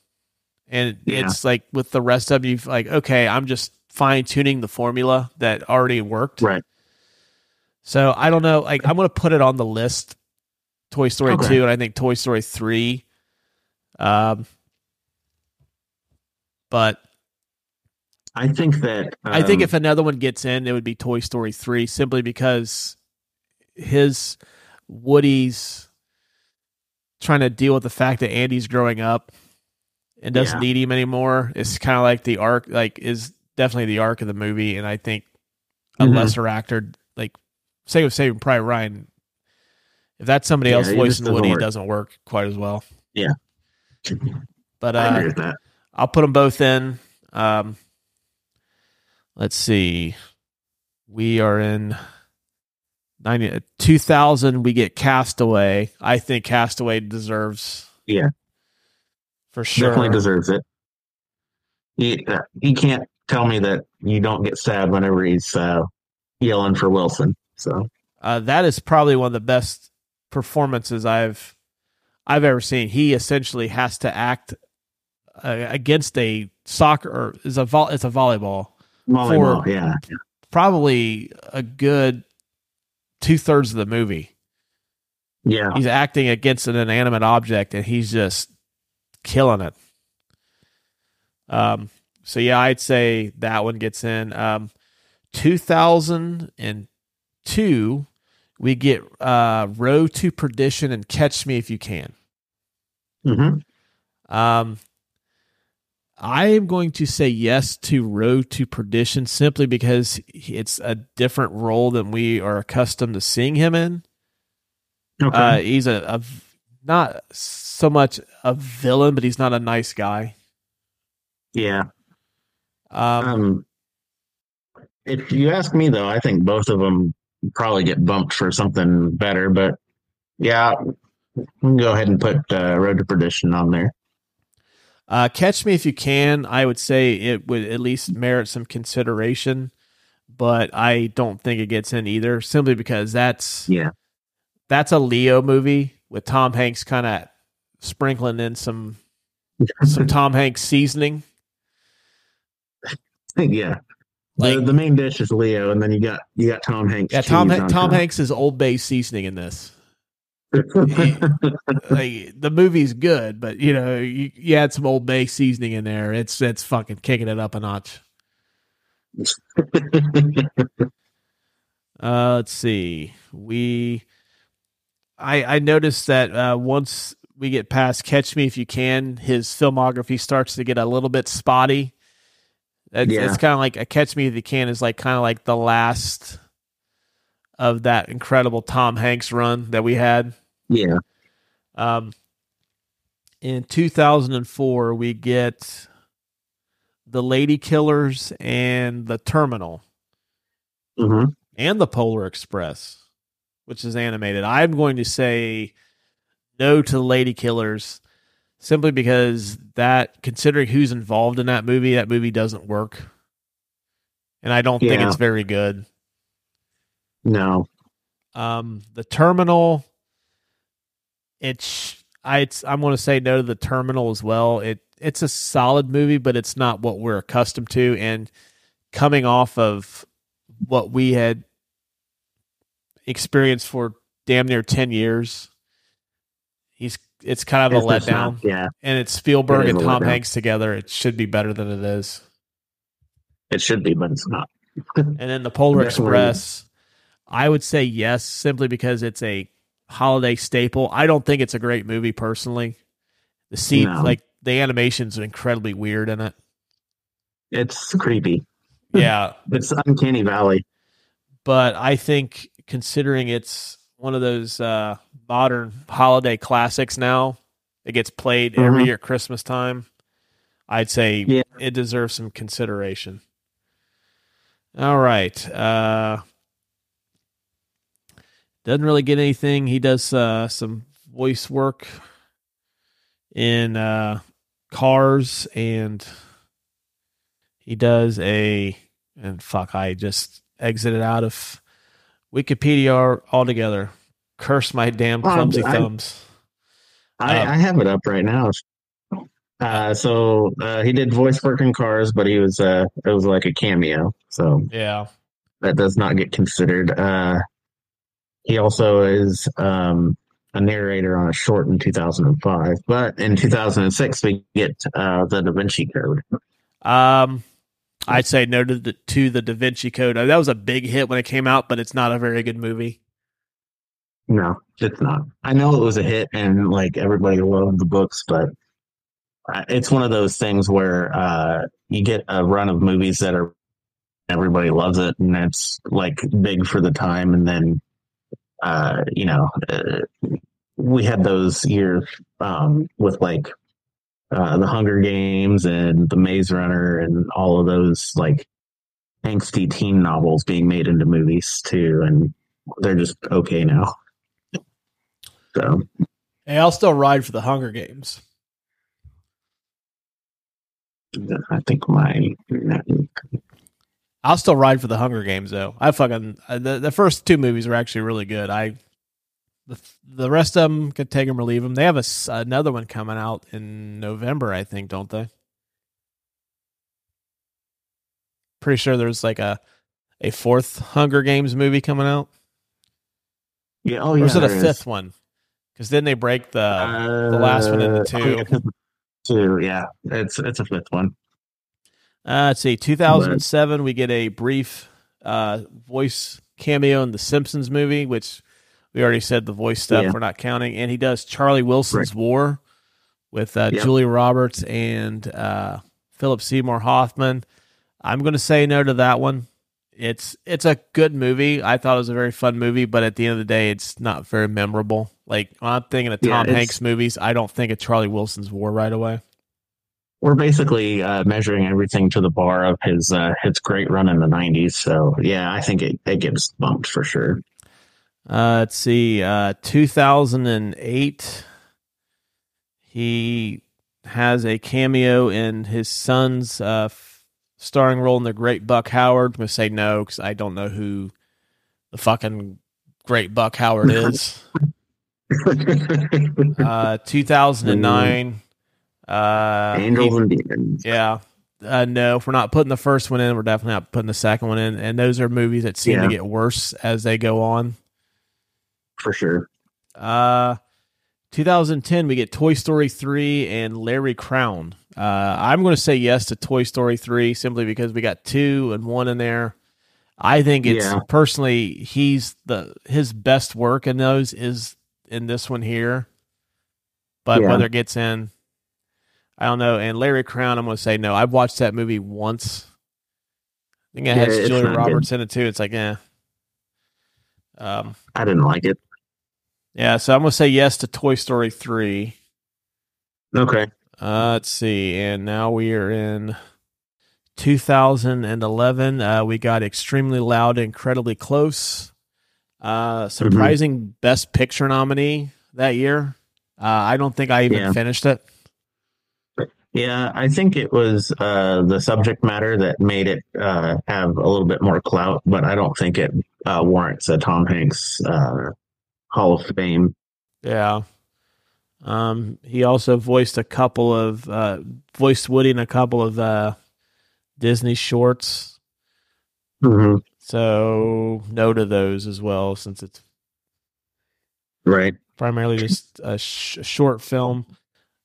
Speaker 1: and
Speaker 2: Yeah.
Speaker 1: it's like with the rest of you, like okay, I'm just fine tuning the formula that already worked.
Speaker 2: Right.
Speaker 1: So I don't know. Like I'm gonna put it on the list. Toy Story
Speaker 2: Okay.
Speaker 1: two, and I think Toy Story three. Um, but
Speaker 2: I think that.
Speaker 1: I think
Speaker 2: um,
Speaker 1: if another one gets in, it would be Toy Story three, simply because his Woody's trying to deal with the fact that Andy's growing up and doesn't
Speaker 2: Yeah.
Speaker 1: need him anymore. It's kind of like the arc, like is definitely the arc of the movie, and I think a
Speaker 2: Mhm.
Speaker 1: lesser actor, like say with Saving Private Ryan, if that's somebody
Speaker 2: Yeah,
Speaker 1: else
Speaker 2: it
Speaker 1: voicing Woody, it
Speaker 2: work.
Speaker 1: doesn't work quite as well.
Speaker 2: Yeah.
Speaker 1: But uh. I'll put them both in. Um, let's see. We are in 90, 2000. We get Castaway. I think Castaway deserves.
Speaker 2: Yeah.
Speaker 1: For sure.
Speaker 2: Definitely deserves it. He, uh, he can't tell me that you don't get sad whenever he's uh, yelling for Wilson. So
Speaker 1: Uh, that is probably one of the best performances I've I've ever seen. He essentially has to act uh, against a soccer or is a vol- it's a volleyball.
Speaker 2: volleyball,
Speaker 1: For-
Speaker 2: yeah,
Speaker 1: Probably a good two thirds of the movie.
Speaker 2: yeah,
Speaker 1: He's acting against an inanimate object and he's just killing it. Um. So yeah, I'd say that one gets in. Um, two thousand and two, we get uh, Road to Perdition and Catch Me If You Can.
Speaker 2: hmm
Speaker 1: Um, I am going to say yes to Road to Perdition simply because it's a different role than we are accustomed to seeing him in.
Speaker 2: okay,
Speaker 1: Uh, he's a not so much a villain, but he's not a nice guy.
Speaker 2: yeah.
Speaker 1: Um,
Speaker 2: Um, if you ask me, though, I think both of them probably get bumped for something better. But yeah, we can go ahead and put uh, Road to Perdition on there.
Speaker 1: uh, Catch Me If You Can, I would say it would at least merit some consideration, but I don't think it gets in either, simply because that's
Speaker 2: Yeah,
Speaker 1: that's a Leo movie with Tom Hanks kind of sprinkling in some some Tom Hanks seasoning.
Speaker 2: yeah.
Speaker 1: Like-
Speaker 2: the, the main dish is Leo, and then you got you got Tom Hanks.
Speaker 1: Yeah, Tom Tom
Speaker 2: top.
Speaker 1: Hanks is Old Bay seasoning in this. Like the movie's good, but you know you, you add some Old Bay seasoning in there, it's it's fucking kicking it up a notch. Uh, let's see. We, I I noticed that uh, once we get past Catch Me If You Can, his filmography starts to get a little bit spotty. It's,
Speaker 2: Yeah.
Speaker 1: it's kind of like a Catch Me If You Can is like kind of like the last of that incredible Tom Hanks run that we had.
Speaker 2: yeah,
Speaker 1: Um, in 2004, we get the Lady Killers and the Terminal
Speaker 2: hmm
Speaker 1: and the Polar Express, which is animated. I'm going to say no to the Lady Killers simply because that, considering who's involved in that movie, that movie doesn't work. And I don't think it's very good.
Speaker 2: no,
Speaker 1: Um, the Terminal, it's I it's, I'm going to say no to the Terminal as well. It it's a solid movie, but it's not what we're accustomed to. And coming off of what we had experienced for damn near ten years, he's it's kind of a
Speaker 2: It's just
Speaker 1: letdown.
Speaker 2: not- yeah,
Speaker 1: and it's Spielberg
Speaker 2: It
Speaker 1: and Tom. Hanks together. It should be better than it is.
Speaker 2: it should be, but it's not.
Speaker 1: And then the Polar. Express, I would say yes, simply because it's a holiday staple. I don't think it's a great movie personally. The scene,
Speaker 2: No.
Speaker 1: like the animations, are incredibly weird in it.
Speaker 2: It's creepy.
Speaker 1: Yeah,
Speaker 2: It's uncanny valley.
Speaker 1: but I think considering it's one of those uh, modern holiday classics now, it gets played every
Speaker 2: Mhm.
Speaker 1: year Christmas time. I'd say
Speaker 2: Yeah.
Speaker 1: it deserves some consideration. All right. Uh, doesn't really get anything. He does uh, some voice work in uh, Cars, and he does a and fuck. I just exited out of Wikipedia altogether. Curse my damn clumsy
Speaker 2: I-
Speaker 1: thumbs.
Speaker 2: I,
Speaker 1: Um,
Speaker 2: I have it up right now. Uh, so uh, he did voice work in Cars, but he was uh, it was like a cameo, so
Speaker 1: Yeah.
Speaker 2: that does not get considered. Uh, he also is um, a narrator on a short in 2005, but in 2006 we get uh, the Da Vinci Code.
Speaker 1: Um, I'd say no to the to the Da Vinci Code. That was a big hit when it came out, but it's not a very good movie.
Speaker 2: No, it's not. I know it was a hit and like everybody loved the books, but uh, it's one of those things where uh, you get a run of movies that are everybody loves it and it's like big for the time, and then uh, you know uh, we had those years um, with like uh, the Hunger Games and the Maze Runner and all of those like angsty teen novels being made into movies too, and they're just okay now. So
Speaker 1: Hey, I'll still ride for the Hunger Games.
Speaker 2: I think my
Speaker 1: I'll still ride for the Hunger Games though. I fucking uh, the the first two movies were actually really good. I the the rest of them could take them or leave them. They have a another one coming out in November, I think, don't they? Pretty sure there's like a a fourth Hunger Games movie coming out.
Speaker 2: yeah, oh
Speaker 1: or
Speaker 2: yeah,
Speaker 1: is it a
Speaker 2: is.
Speaker 1: fifth one? Because then they break the the last one into
Speaker 2: Uh,
Speaker 1: two.
Speaker 2: oh, yeah, two, yeah, it's it's a fifth one.
Speaker 1: Uh, let's see. 2007, we get a brief uh, voice cameo in the Simpsons movie, which we already said the voice stuff
Speaker 2: Yeah.
Speaker 1: we're not counting. And he does Charlie Wilson's War with uh,
Speaker 2: Yep.
Speaker 1: Julia Roberts and uh, Philip Seymour Hoffman. I'm going to say no to that one. It's it's a good movie. I thought it was a very fun movie, but at the end of the day, it's not very memorable. Like when I'm thinking of Tom
Speaker 2: it's-
Speaker 1: Hanks movies, I don't think of Charlie Wilson's War right away.
Speaker 2: We're basically uh, measuring everything to the bar of his uh, his great run in the '90s. So yeah, I think it, it gets bumped for sure.
Speaker 1: Uh, let's see. Uh, 2008. He has a cameo in his son's uh, f- starring role in The Great Buck Howard. I'm going to say no because I don't know who the fucking Great Buck Howard is. uh, 2009. Uh,
Speaker 2: Angels and demons.
Speaker 1: yeah. uh, no, if we're not putting the first one in, we're definitely not putting the second one in. And those are movies that seem
Speaker 2: Yeah.
Speaker 1: to get worse as they go on.
Speaker 2: For sure.
Speaker 1: Uh, 2010, we get Toy Story 3 and Larry Crowne. Uh, I'm going to say yes to Toy Story 3 simply because we got two and one in there. I think it's
Speaker 2: Yeah.
Speaker 1: personally he's the his best work in those is in this one here. But
Speaker 2: Yeah.
Speaker 1: whether it gets in, I don't know. And Larry Crowne, I'm going to say no. I've watched that movie once. I think it
Speaker 2: Yeah,
Speaker 1: has Julia
Speaker 2: not good.
Speaker 1: Roberts in it too. It's like, eh. Um,
Speaker 2: I didn't like it.
Speaker 1: Yeah, so I'm gonna say yes to Toy Story three.
Speaker 2: Okay.
Speaker 1: Uh, let's see, and now we are in 2011. Uh, we got extremely loud, incredibly close. Uh, surprising Best Picture nominee that year. Uh, I don't think I even
Speaker 2: Yeah.
Speaker 1: finished it.
Speaker 2: Yeah, I think it was uh, the subject matter that made it uh, have a little bit more clout, but I don't think it uh, warrants a Tom Hanks uh, Hall of Fame.
Speaker 1: Yeah. Um, he also voiced a couple of uh, voiced Woody in a couple of uh, Disney shorts.
Speaker 2: Mm-hmm.
Speaker 1: So no to those as well, since it's
Speaker 2: Right.
Speaker 1: primarily just a, sh- a short film.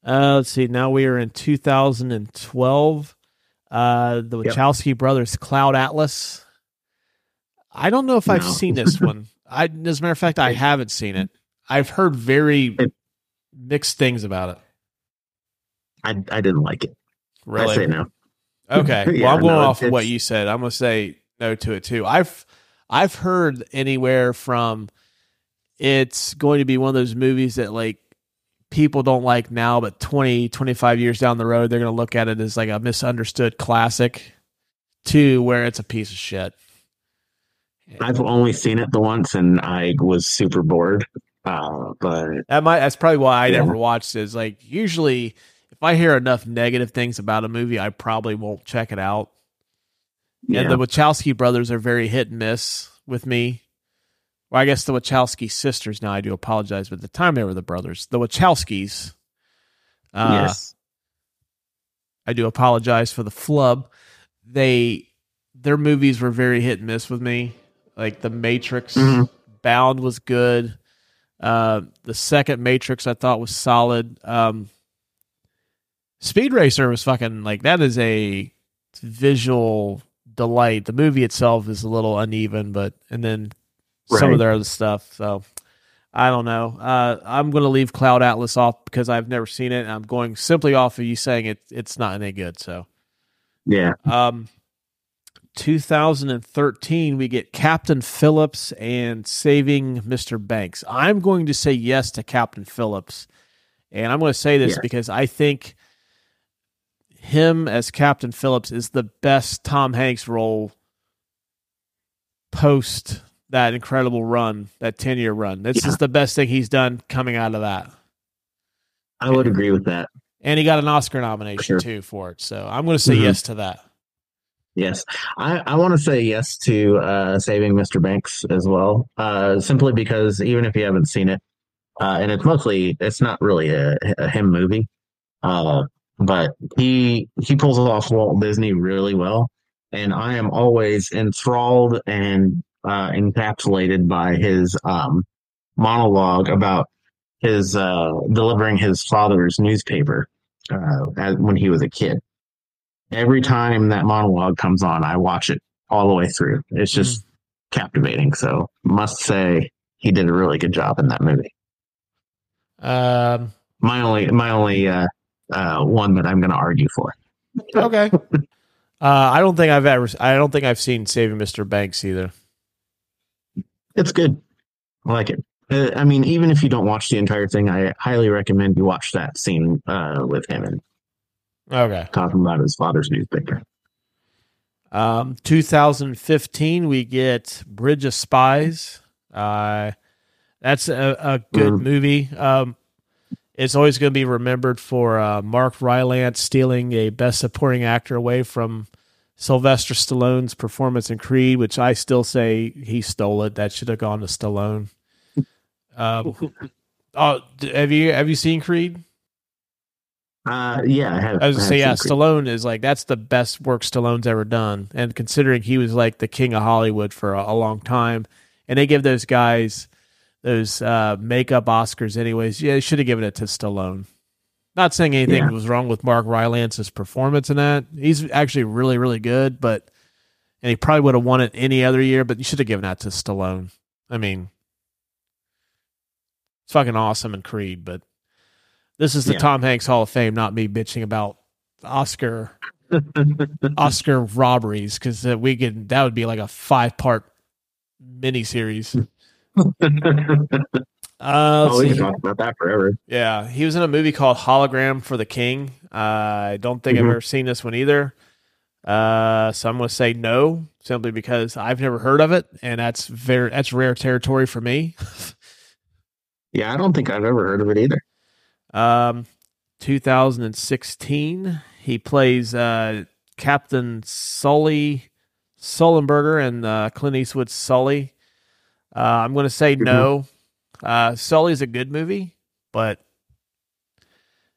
Speaker 1: Uh, let's see. Now we are in 2012. Uh, the
Speaker 2: Yep.
Speaker 1: Wachowski brothers, Cloud Atlas. I don't know if I've seen this one. I, as a matter of fact, I haven't seen it. I've heard very mixed things about it.
Speaker 2: I, I didn't like it. I say no.
Speaker 1: Okay. Well, I'm going
Speaker 2: no,
Speaker 1: off of what you said. I'm going to say no to it too. I've I've heard anywhere from it's going to be one of those movies that like people don't like now, but 20, 25 years down the road, they're going to look at it as like a misunderstood classic to where it's a piece of shit.
Speaker 2: I've only seen it the once, and I was super bored. Uh, but
Speaker 1: That might that's probably why I
Speaker 2: Yeah.
Speaker 1: never watched it. Is like usually if I hear enough negative things about a movie, I probably won't check it out.
Speaker 2: yeah,
Speaker 1: And the Wachowski brothers are very hit and miss with me. Well, I guess the Wachowski sisters now. I do apologize, but at the time they were the brothers. The Wachowskis. Uh,
Speaker 2: yes,
Speaker 1: I do apologize for the flub. They their movies were very hit and miss with me. Like the Matrix,
Speaker 2: Mhm.
Speaker 1: Bound was good. Uh, the second Matrix I thought was solid. Um, Speed Racer was fucking like that is a visual delight. The movie itself is a little uneven, but and then some of their other stuff. So I don't know. Uh, I'm going to leave Cloud Atlas off because I've never seen it. And I'm going simply off of you saying it. It's not any good. So,
Speaker 2: yeah,
Speaker 1: um, 2013, we get Captain Phillips and Saving Mr. Banks. I'm going to say yes to Captain Phillips, and I'm going to say this
Speaker 2: Yeah.
Speaker 1: because I think him as Captain Phillips is the best Tom Hanks role post that incredible run, that 10 year run. This
Speaker 2: Yeah.
Speaker 1: is the best thing he's done coming out of that.
Speaker 2: I would agree with that.
Speaker 1: And he got an Oscar nomination
Speaker 2: Sure.
Speaker 1: too for it. So I'm going to say
Speaker 2: Mhm.
Speaker 1: yes to that.
Speaker 2: Yes, I, I want to say yes to uh, saving Mr. Banks as well, uh, simply because even if you haven't seen it, uh, and it's mostly it's not really a, a him movie, uh, but he he pulls off Walt Disney really well, and I am always enthralled and uh, encapsulated by his um, monologue about his uh, delivering his father's newspaper as, when he was a kid every time that monologue comes on, I watch it all the way through. It's just captivating. So must say he did a really good job in that movie.
Speaker 1: Um,
Speaker 2: My only my only uh, uh, one that I'm going to argue for.
Speaker 1: okay. Uh, I don't think I've ever. I don't think I've seen Saving Mr. Banks either.
Speaker 2: It's good. I like it. Uh, I mean, even if you don't watch the entire thing, I highly recommend you watch that scene uh, with him and
Speaker 1: Okay.
Speaker 2: talking about his father's newspaper.
Speaker 1: Um, 2015, we get Bridge of Spies. Uh, that's a, a good
Speaker 2: Mhm.
Speaker 1: movie. Um, it's always going to be remembered for uh, Mark Rylance stealing a Best Supporting Actor away from Sylvester Stallone's performance in Creed, which I still say he stole it. That should have gone to Stallone. Um, oh, have you have you seen Creed?
Speaker 2: Uh, yeah, I have.
Speaker 1: I was
Speaker 2: I
Speaker 1: gonna say, yeah. Stallone is like that's the best work Stallone's ever done, and considering he was like the king of Hollywood for a, a long time, and they give those guys those uh, makeup Oscars, anyways. Yeah, they should have given it to Stallone. Not saying anything
Speaker 2: Yeah.
Speaker 1: was wrong with Mark Rylance's performance in that. He's actually really, really good, but and he probably would have won it any other year, but you should have given that to Stallone. I mean, it's fucking awesome in Creed, but this is the
Speaker 2: Yeah.
Speaker 1: Tom Hanks Hall of Fame, not me bitching about Oscar Oscar robberies because uh, we could that would be like a five part miniseries. Uh,
Speaker 2: oh, we can talk about that forever.
Speaker 1: Yeah, he was in a movie called Hologram for the King. Uh, I don't think I've
Speaker 2: Mhm.
Speaker 1: ever seen this one either. Uh, so I'm going to say no, simply because I've never heard of it, and that's very that's rare territory for me.
Speaker 2: Yeah, I don't think I've ever heard of it either.
Speaker 1: Um, 2016, he plays uh, Captain Sully Sullenberger and uh, Clint Eastwood's Sully. Uh, I'm going to say no. Uh, Sully's a good movie, but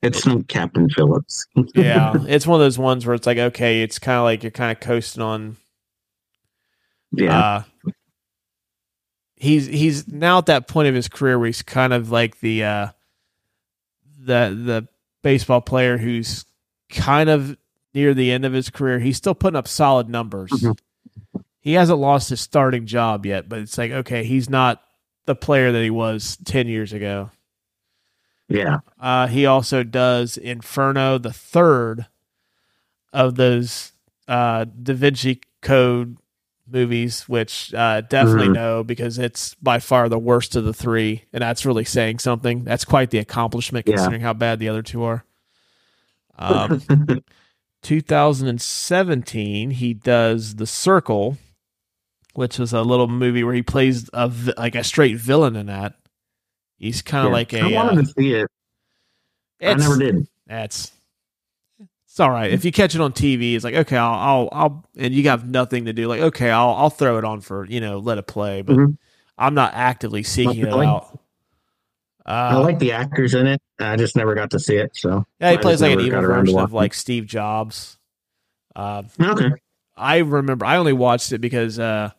Speaker 2: It's not Captain Phillips.
Speaker 1: yeah, it's one of those ones where it's like, okay, it's kind of like you're kind of coasting on.
Speaker 2: yeah.
Speaker 1: Uh, he's he's now at that point of his career where he's kind of like the uh, the the baseball player who's kind of near the end of his career. He's still putting up solid numbers.
Speaker 2: Mhm.
Speaker 1: He hasn't lost his starting job yet, but it's like okay, he's not the player that he was ten years ago.
Speaker 2: yeah.
Speaker 1: Uh, he also does Inferno, the third of those uh, Da Vinci Code movies, which uh, definitely
Speaker 2: Mhm.
Speaker 1: no, because it's by far the worst of the three, and that's really saying something. That's quite the accomplishment
Speaker 2: Yeah.
Speaker 1: considering how bad the other two are. Um, 2017, he does The Circle, which is a little movie where he plays a like a straight villain in that. He's kind of
Speaker 2: Yeah.
Speaker 1: like a.
Speaker 2: I wanted
Speaker 1: uh,
Speaker 2: to see it. I never did.
Speaker 1: that's it's all right. If you catch it on TV, it's like okay, I'll, I'll, I'll, and you have nothing to do. Like okay, I'll, I'll throw it on for you know, let it play. But
Speaker 2: Mhm.
Speaker 1: I'm not actively seeking it out.
Speaker 2: I
Speaker 1: Uh,
Speaker 2: like the actors in it. I just never got to see it. So
Speaker 1: yeah, he
Speaker 2: I
Speaker 1: plays like an evil
Speaker 2: got around to
Speaker 1: version of like Steve Jobs. Uh,
Speaker 2: Okay.
Speaker 1: I remember I only watched it because uh,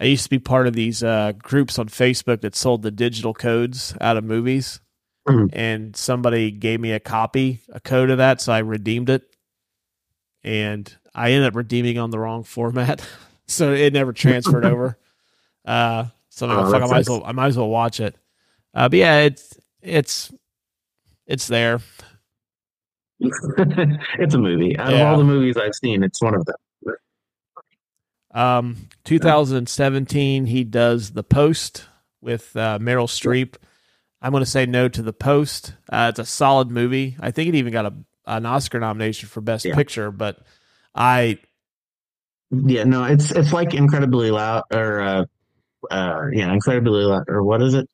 Speaker 1: I used to be part of these uh, groups on Facebook that sold the digital codes out of movies,
Speaker 2: Mhm.
Speaker 1: and somebody gave me a copy, a code of that, so I redeemed it, and I ended up redeeming on the wrong format, so it never transferred over. Uh, so
Speaker 2: Oh,
Speaker 1: "Oh, fuck, I might as well, I might as well watch it. Uh, but yeah, it's it's it's there.
Speaker 2: it's a movie. Out
Speaker 1: Yeah.
Speaker 2: of all the movies I've seen, it's one of them.
Speaker 1: Um, 2017, he does The Post with uh, Meryl Streep. I'm going to say no to The Post. Uh, it's a solid movie. I think it even got a, an Oscar nomination for Best
Speaker 2: Yeah.
Speaker 1: Picture, but I
Speaker 2: Yeah, no, it's it's like incredibly loud or uh, uh yeah, incredibly loud or what is it?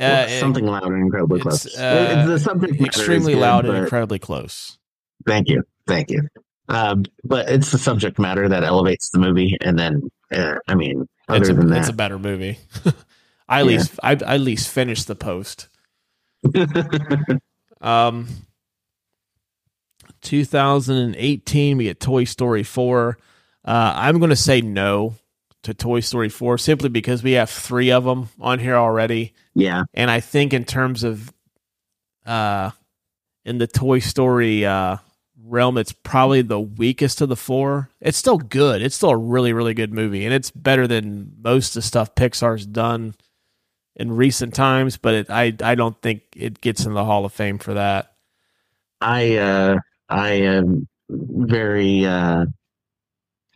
Speaker 1: uh,
Speaker 2: Something loud and incredibly close.
Speaker 1: uh,
Speaker 2: It's the
Speaker 1: extremely
Speaker 2: good,
Speaker 1: loud and incredibly close.
Speaker 2: Thank you, thank you. Um, but it's the subject matter that elevates the movie, and then uh, I mean, other
Speaker 1: a,
Speaker 2: than
Speaker 1: it's a better movie. I at
Speaker 2: Yeah.
Speaker 1: least I, I at least finished The Post. Um, 2018, we get Toy Story 4. Uh, I'm going to say no to Toy Story 4 simply because we have three of them on here already.
Speaker 2: yeah,
Speaker 1: And I think in terms of uh, in the Toy Story uh, realm, it's probably the weakest of the four. It's still good. It's still a really, really good movie. And it's better than most of the stuff Pixar's done in recent times, but it, I, I don't think it gets in the Hall of Fame for that.
Speaker 2: I uh, I am very uh,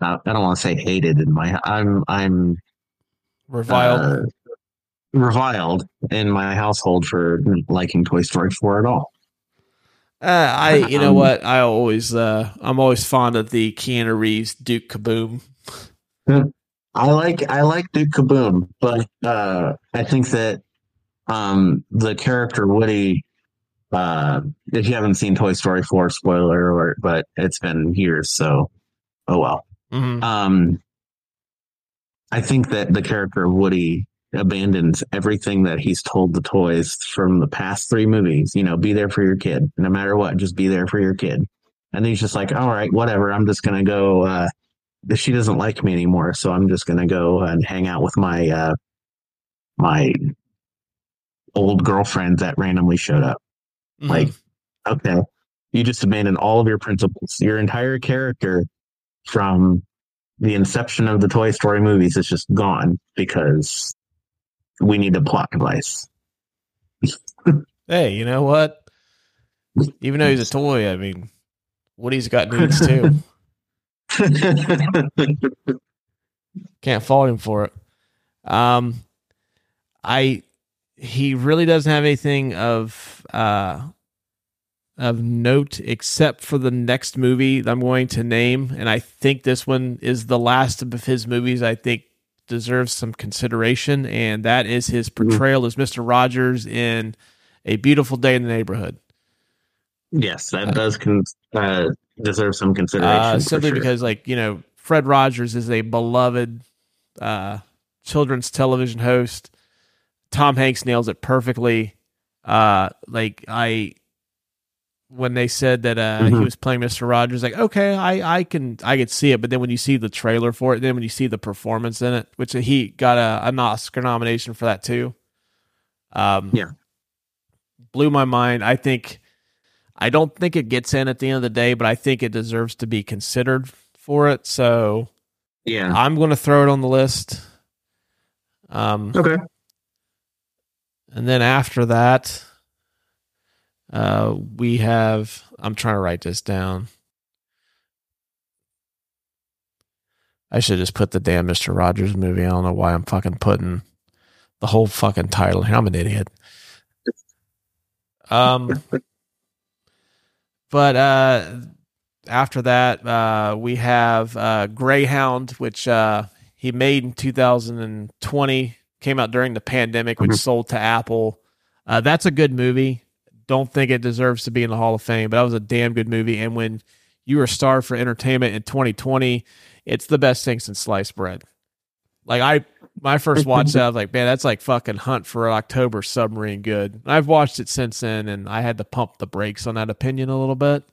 Speaker 2: I don't want to say hated in my I'm I'm
Speaker 1: Reviled.
Speaker 2: uh, reviled in my household for liking Toy Story 4 at all.
Speaker 1: Uh, I, you know
Speaker 2: Um,
Speaker 1: what? I always, uh, I'm always fond of the Keanu Reeves Duke Kaboom.
Speaker 2: I like I like Duke Kaboom, but uh, I think that um, the character Woody. Uh, if you haven't seen Toy Story 4, spoiler alert, but it's been years, so oh well.
Speaker 1: Mhm.
Speaker 2: Um, I think that the character of Woody abandons everything that he's told the toys from the past three movies. You know, be there for your kid, no matter what. Just be there for your kid. And he's just like, all right, whatever. I'm just gonna go. Uh, she doesn't like me anymore, so I'm just gonna go and hang out with my uh, my old girlfriend that randomly showed up.
Speaker 1: Mhm.
Speaker 2: Like, okay, you just abandoned all of your principles. Your entire character from the inception of the Toy Story movies is just gone because we need a plot device.
Speaker 1: hey, you know what? Even though he's a toy, I mean, Woody's got needs too. Can't fault him for it. Um, I he really doesn't have anything of uh of note except for the next movie that I'm going to name, and I think this one is the last of his movies. I think deserves some consideration, and that is his portrayal as Mister Rogers in A Beautiful Day in the Neighborhood.
Speaker 2: yes, that does con- uh, deserve some consideration.
Speaker 1: Uh, simply
Speaker 2: sure.
Speaker 1: because, like you know, Fred Rogers is a beloved uh, children's television host. Tom Hanks nails it perfectly. Uh, like I, when they said that uh, he
Speaker 2: Mhm.
Speaker 1: was playing Mister Rogers, like okay, I I can I could see it, but then when you see the trailer for it, then when you see the performance in it, which he got a an Oscar nomination for that too. Um,
Speaker 2: Yeah.
Speaker 1: blew my mind. I think. I don't think it gets in at the end of the day, but I think it deserves to be considered for it. So
Speaker 2: yeah,
Speaker 1: I'm going to throw it on the list. Um,
Speaker 2: okay.
Speaker 1: and then after that, uh, we have. I'm trying to write this down. I should just put the damn Mister Rogers movie. I don't know why I'm fucking putting the whole fucking title here. I'm an idiot. Um, but uh, after that, uh, we have uh, Greyhound, which uh, he made in 2020, came out during the pandemic, which
Speaker 2: Mhm.
Speaker 1: sold to Apple. Uh, that's a good movie. Don't think it deserves to be in the Hall of Fame, but that was a damn good movie. And when you were starved for entertainment in 2020, it's the best thing since sliced bread. Like I, my first watch that, I was like, man, that's like fucking Hunt for October submarine good. And I've watched it since then, and I had to pump the brakes on that opinion a little bit.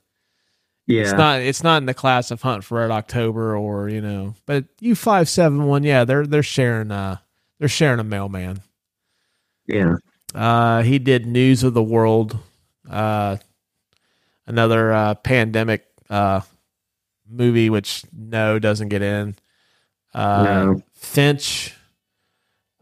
Speaker 2: Yeah,
Speaker 1: It's not it's not in the class of Hunt for Red October or you know, but U five seven one, yeah, they're they're sharing uh they're sharing a mailman.
Speaker 2: yeah.
Speaker 1: Uh, he did News of the World, uh, another uh, pandemic uh, movie, which no doesn't get in. Uh,
Speaker 2: No.
Speaker 1: Finch,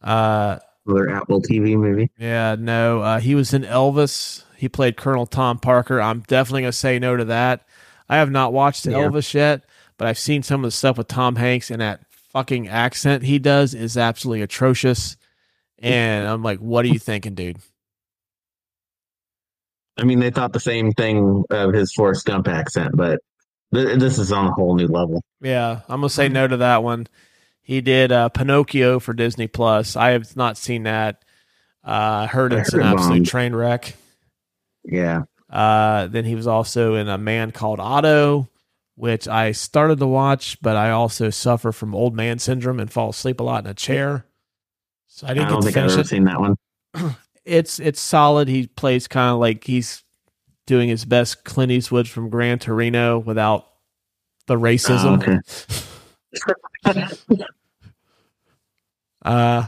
Speaker 1: uh,
Speaker 2: Another Apple TV movie.
Speaker 1: yeah, no, uh, he was in Elvis. He played Colonel Tom Parker. I'm definitely gonna say no to that. I have not watched
Speaker 2: Yeah.
Speaker 1: Elvis yet, but I've seen some of the stuff with Tom Hanks, and that fucking accent he does is absolutely atrocious. And I'm like, what are you thinking, dude?
Speaker 2: I mean, they thought the same thing of his Forrest Gump accent, but th- this is on a whole new level.
Speaker 1: Yeah, I'm gonna say no to that one. He did uh, Pinocchio for Disney Plus. I have not seen that. Uh, I heard
Speaker 2: I
Speaker 1: it's
Speaker 2: heard
Speaker 1: an
Speaker 2: it
Speaker 1: absolute train wreck.
Speaker 2: Yeah.
Speaker 1: Uh, then he was also in A Man Called Otto, which I started to watch, but I also suffer from old man syndrome and fall asleep a lot in a chair. So I didn't I
Speaker 2: don't
Speaker 1: get to
Speaker 2: think I've ever
Speaker 1: it.
Speaker 2: seen that one.
Speaker 1: It's it's solid. He plays kind of like he's doing his best Clint Eastwood from Gran Torino without the racism.
Speaker 2: Oh, okay.
Speaker 1: Uh,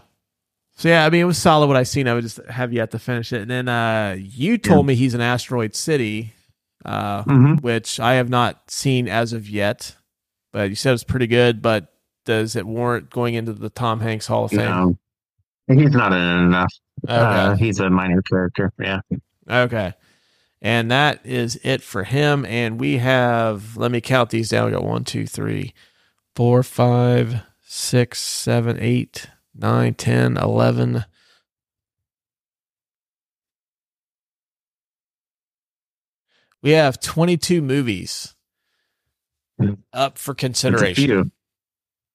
Speaker 1: so yeah, I mean, it was solid what I seen. I would just have yet to finish it. And then uh, you told me he's in Asteroid City, uh,
Speaker 2: hmm
Speaker 1: which I have not seen as of yet. But you said it's pretty good. But does it warrant going into the Tom Hanks Hall of Fame?
Speaker 2: No. He's not in it enough.
Speaker 1: Okay.
Speaker 2: Uh, he's a minor character. Yeah.
Speaker 1: Okay. And that is it for him. And we have, let me count these down. We got one, two, three, four, five, six, seven, eight, nine, ten, eleven. We have 22 movies up for consideration.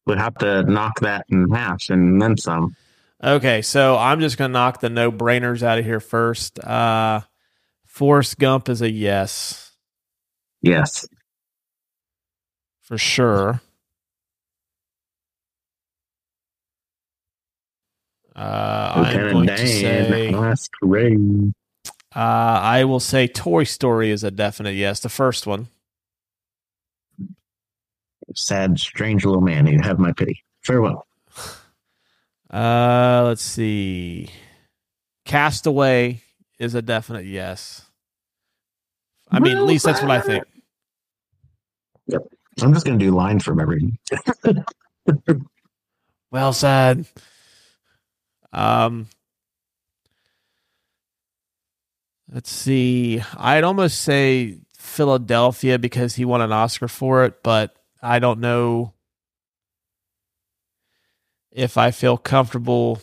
Speaker 2: Would have to knock that in half and then some.
Speaker 1: Okay, so I'm just gonna knock the no brainers out of here first. Uh Forrest Gump is a yes
Speaker 2: Yes.
Speaker 1: for sure. Uh, I'm going to say, uh, I will say Toy Story is a definite yes. The first one.
Speaker 2: Sad, strange little man. You have my pity. Farewell.
Speaker 1: Uh, let's see. Castaway is a definite yes. I mean, at least that's what I think.
Speaker 2: I'm just gonna do line from every.
Speaker 1: Well said. Um, let's see. I'd almost say Philadelphia because he won an Oscar for it, but I don't know if I feel comfortable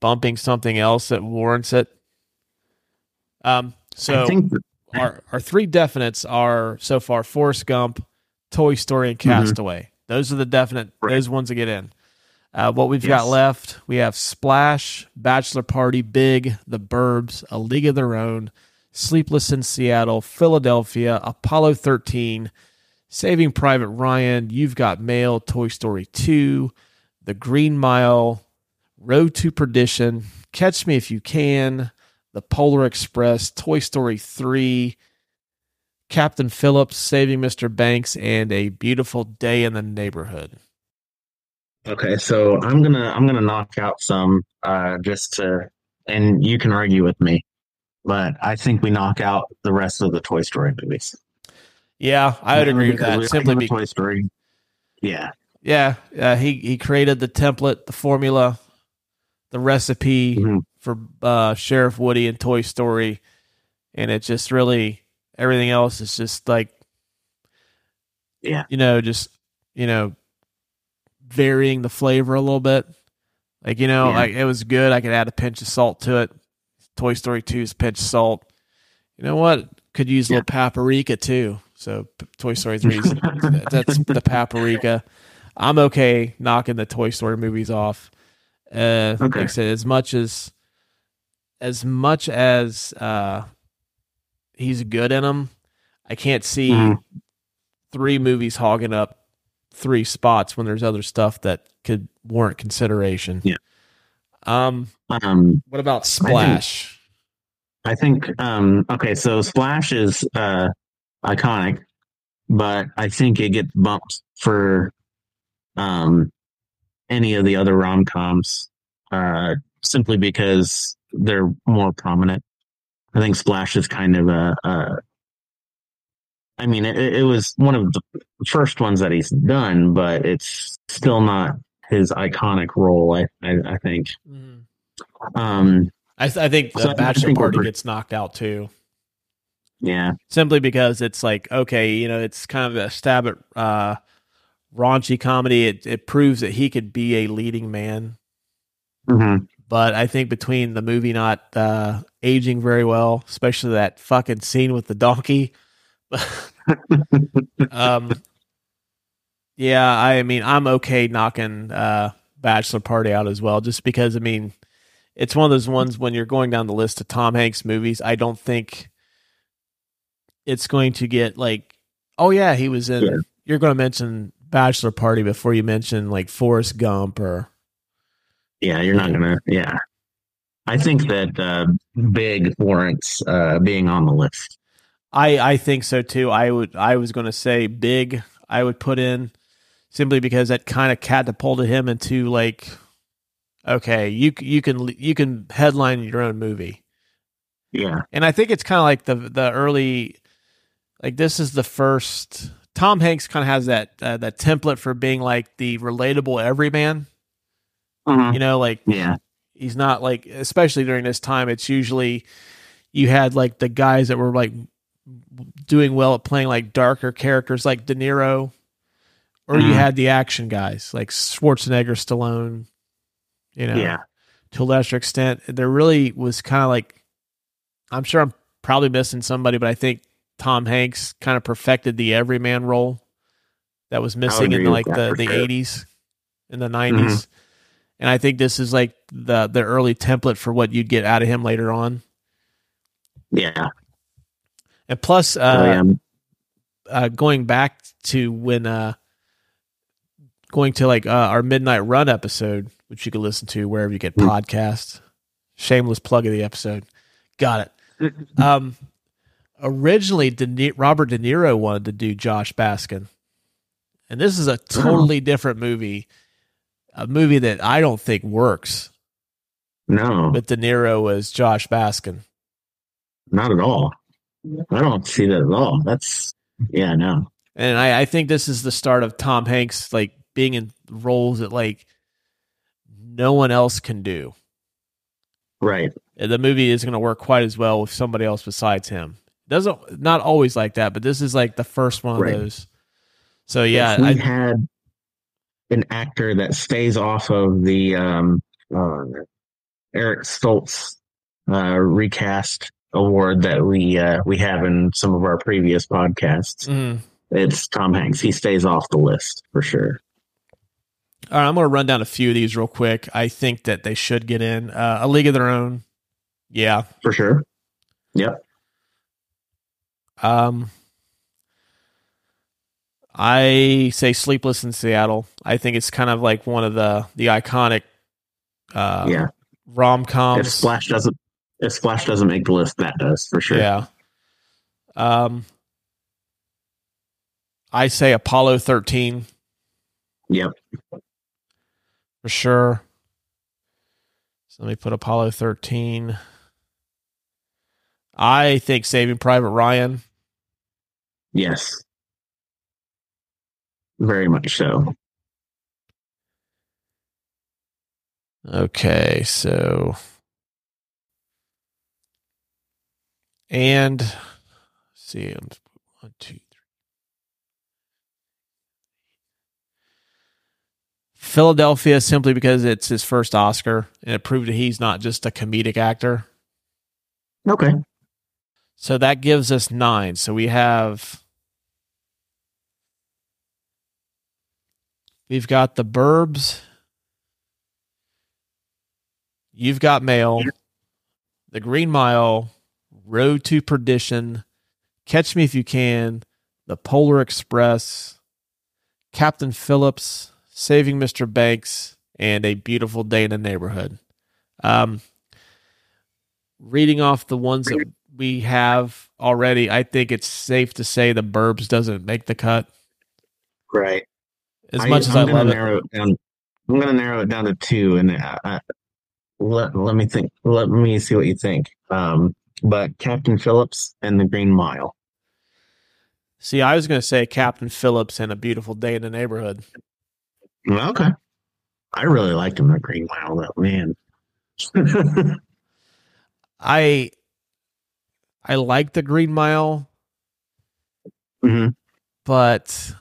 Speaker 1: bumping something else that warrants it. Um, so
Speaker 2: think
Speaker 1: our our three definites are so far Forrest Gump, Toy Story, and
Speaker 2: Mhm.
Speaker 1: Castaway. Those are the definite
Speaker 2: Right.
Speaker 1: those ones that get in. Uh, what we've got left, we have Splash, Bachelor Party, Big, The Burbs, A League of Their Own, Sleepless in Seattle, Philadelphia, Apollo 13, Saving Private Ryan, You've Got Mail, Toy Story 2, The Green Mile, Road to Perdition, Catch Me If You Can, The Polar Express, Toy Story 3, Captain Phillips, Saving Mr. Banks, and A Beautiful Day in the Neighborhood.
Speaker 2: Okay, so I'm gonna I'm gonna knock out some uh just to and you can argue with me, but I think we knock out the rest of the Toy Story movies.
Speaker 1: Yeah, I would agree with that. Simply
Speaker 2: Toy Story. Yeah.
Speaker 1: yeah, uh, he he created the template, the formula, the recipe
Speaker 2: Mhm.
Speaker 1: for uh, Sheriff Woody and Toy Story, and it just really everything else is just like
Speaker 2: Yeah.
Speaker 1: you know, just you know, varying the flavor a little bit. Like you know,
Speaker 2: Yeah.
Speaker 1: like it was good. I could add a pinch of salt to it. Toy Story 2's pinch salt. You know what? Could use a little paprika too. So P- Toy Story 3's that's the paprika. I'm okay knocking the Toy Story movies off. Uh, Like
Speaker 2: Okay.
Speaker 1: I said, as much as as much as uh, he's good in them, I can't see
Speaker 2: Mhm.
Speaker 1: three movies hogging up three spots when there's other stuff that could warrant consideration.
Speaker 2: Yeah.
Speaker 1: Um.
Speaker 2: Um
Speaker 1: What about Splash?
Speaker 2: I think um okay, so Splash is uh iconic, but I think it gets bumped for um any of the other rom coms uh simply because they're more prominent. I think Splash is kind of a, a I mean it, it was one of the first ones that he's done, but it's still not his iconic role, I I, I think.
Speaker 1: Mhm.
Speaker 2: Um
Speaker 1: I, I think the
Speaker 2: So
Speaker 1: Bachelor
Speaker 2: think
Speaker 1: Party gets knocked out too,
Speaker 2: yeah.
Speaker 1: simply because it's like okay, you know, it's kind of a stab at uh, raunchy comedy. It it proves that he could be a leading man,
Speaker 2: hmm
Speaker 1: but I think between the movie not uh, aging very well, especially that fucking scene with the donkey. um, yeah, I mean, I'm okay knocking uh, Bachelor Party out as well, just because I mean, it's one of those ones when you're going down the list of Tom Hanks movies. I don't think it's going to get like, oh yeah, he was in.
Speaker 2: Yeah.
Speaker 1: You're going to mention Bachelor Party before you mention like Forrest Gump or
Speaker 2: Yeah, you're not gonna. Yeah, I think that uh, Big warrants uh, being on the list.
Speaker 1: I I think so too. I would I was going to say big. I would put in simply because that kind of catapulted him into like, okay, you you can you can headline your own movie,
Speaker 2: Yeah,
Speaker 1: and I think it's kind of like the the early, like this is the first. Tom Hanks kind of has that uh, that template for being like the relatable everyman. You know, like
Speaker 2: yeah,
Speaker 1: he's not like especially during this time it's usually you had like the guys that were like doing well at playing like darker characters like De Niro or you
Speaker 2: Mhm.
Speaker 1: had the action guys like Schwarzenegger, Stallone, you know,
Speaker 2: yeah,
Speaker 1: to a lesser extent. There really was kind of like I'm sure I'm probably missing somebody, but I think Tom Hanks kind of perfected the everyman role that was missing in like the the
Speaker 2: sure.
Speaker 1: 80s and the 90s. And I think this is like the the early template for what you'd get out of him later on.
Speaker 2: yeah.
Speaker 1: And plus, uh, uh, going back to when uh, going to like uh, our midnight run episode, which you can listen to wherever you get podcasts. Shameless plug of the episode. Got it. Um, originally, De Ni- Robert De Niro wanted to do Josh Baskin, and this is a totally different movie, a movie that I don't think works.
Speaker 2: No,
Speaker 1: But De Niro was Josh Baskin.
Speaker 2: not at all. I don't see that at all. That's yeah, no.
Speaker 1: And I, I think this is the start of Tom Hanks like being in roles that like no one else can do.
Speaker 2: Right.
Speaker 1: And The movie isn't going to work quite as well with somebody else besides him. Doesn't not always like that, but this is like the first one of
Speaker 2: Right.
Speaker 1: those. So yeah,
Speaker 2: if we
Speaker 1: I,
Speaker 2: had an actor that stays off of the um, uh, Eric Stoltz uh, recast award that we uh, we have in some of our previous podcasts.
Speaker 1: Mm.
Speaker 2: It's Tom Hanks. He stays off the list for sure.
Speaker 1: All right, I'm going to run down a few of these real quick. I think that they should get in uh, a league of their own. Yeah.
Speaker 2: For sure. Yep.
Speaker 1: Um, I say Sleepless in Seattle. I think it's kind of like one of the the iconic uh,
Speaker 2: yeah.
Speaker 1: rom
Speaker 2: If
Speaker 1: coms.
Speaker 2: Splash doesn't if Splash doesn't make the list, that does for sure.
Speaker 1: Yeah. Um, I say Apollo 13
Speaker 2: Yep.
Speaker 1: for sure. So let me put Apollo 13. I think Saving Private Ryan.
Speaker 2: Yes. Very much so.
Speaker 1: Okay, so and see one, two, three. Philadelphia simply because it's his first Oscar and it proved that he's not just a comedic actor.
Speaker 2: Okay.
Speaker 1: So that gives us nine. So we have we've got the Burbs. You've got Mail, The Green Mile, Road to Perdition, Catch Me If You Can, The Polar Express, Captain Phillips, Saving Mr. Banks, and A Beautiful Day in the Neighborhood. Um, reading off the ones that we have already, I think it's safe to say the Burbs doesn't make the cut.
Speaker 2: Right.
Speaker 1: As much as I
Speaker 2: I'm gonna
Speaker 1: love it,
Speaker 2: narrow it down. I'm going to narrow it down to two, and uh, uh, let let me think. Let me see what you think. Um, but Captain Phillips and the Green Mile.
Speaker 1: see, I was going to say Captain Phillips and A Beautiful Day in the Neighborhood.
Speaker 2: Okay. I really liked him, the Green Mile, though, man.
Speaker 1: I I like the Green Mile,
Speaker 2: hmm
Speaker 1: but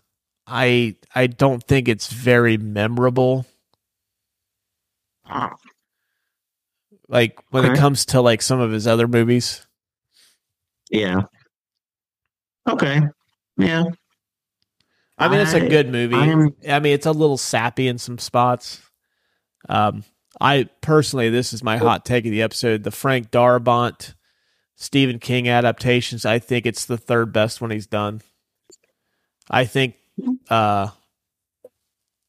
Speaker 1: I I don't think it's very memorable. Like when it comes to like some of his other movies.
Speaker 2: Yeah. Okay. Yeah.
Speaker 1: I mean, it's a good movie.
Speaker 2: I'm-
Speaker 1: I mean, it's a little sappy in some spots. Um, I personally, this is my hot take of the episode: the Frank Darabont Stephen King adaptations. I think it's the third best one he's done. I think uh,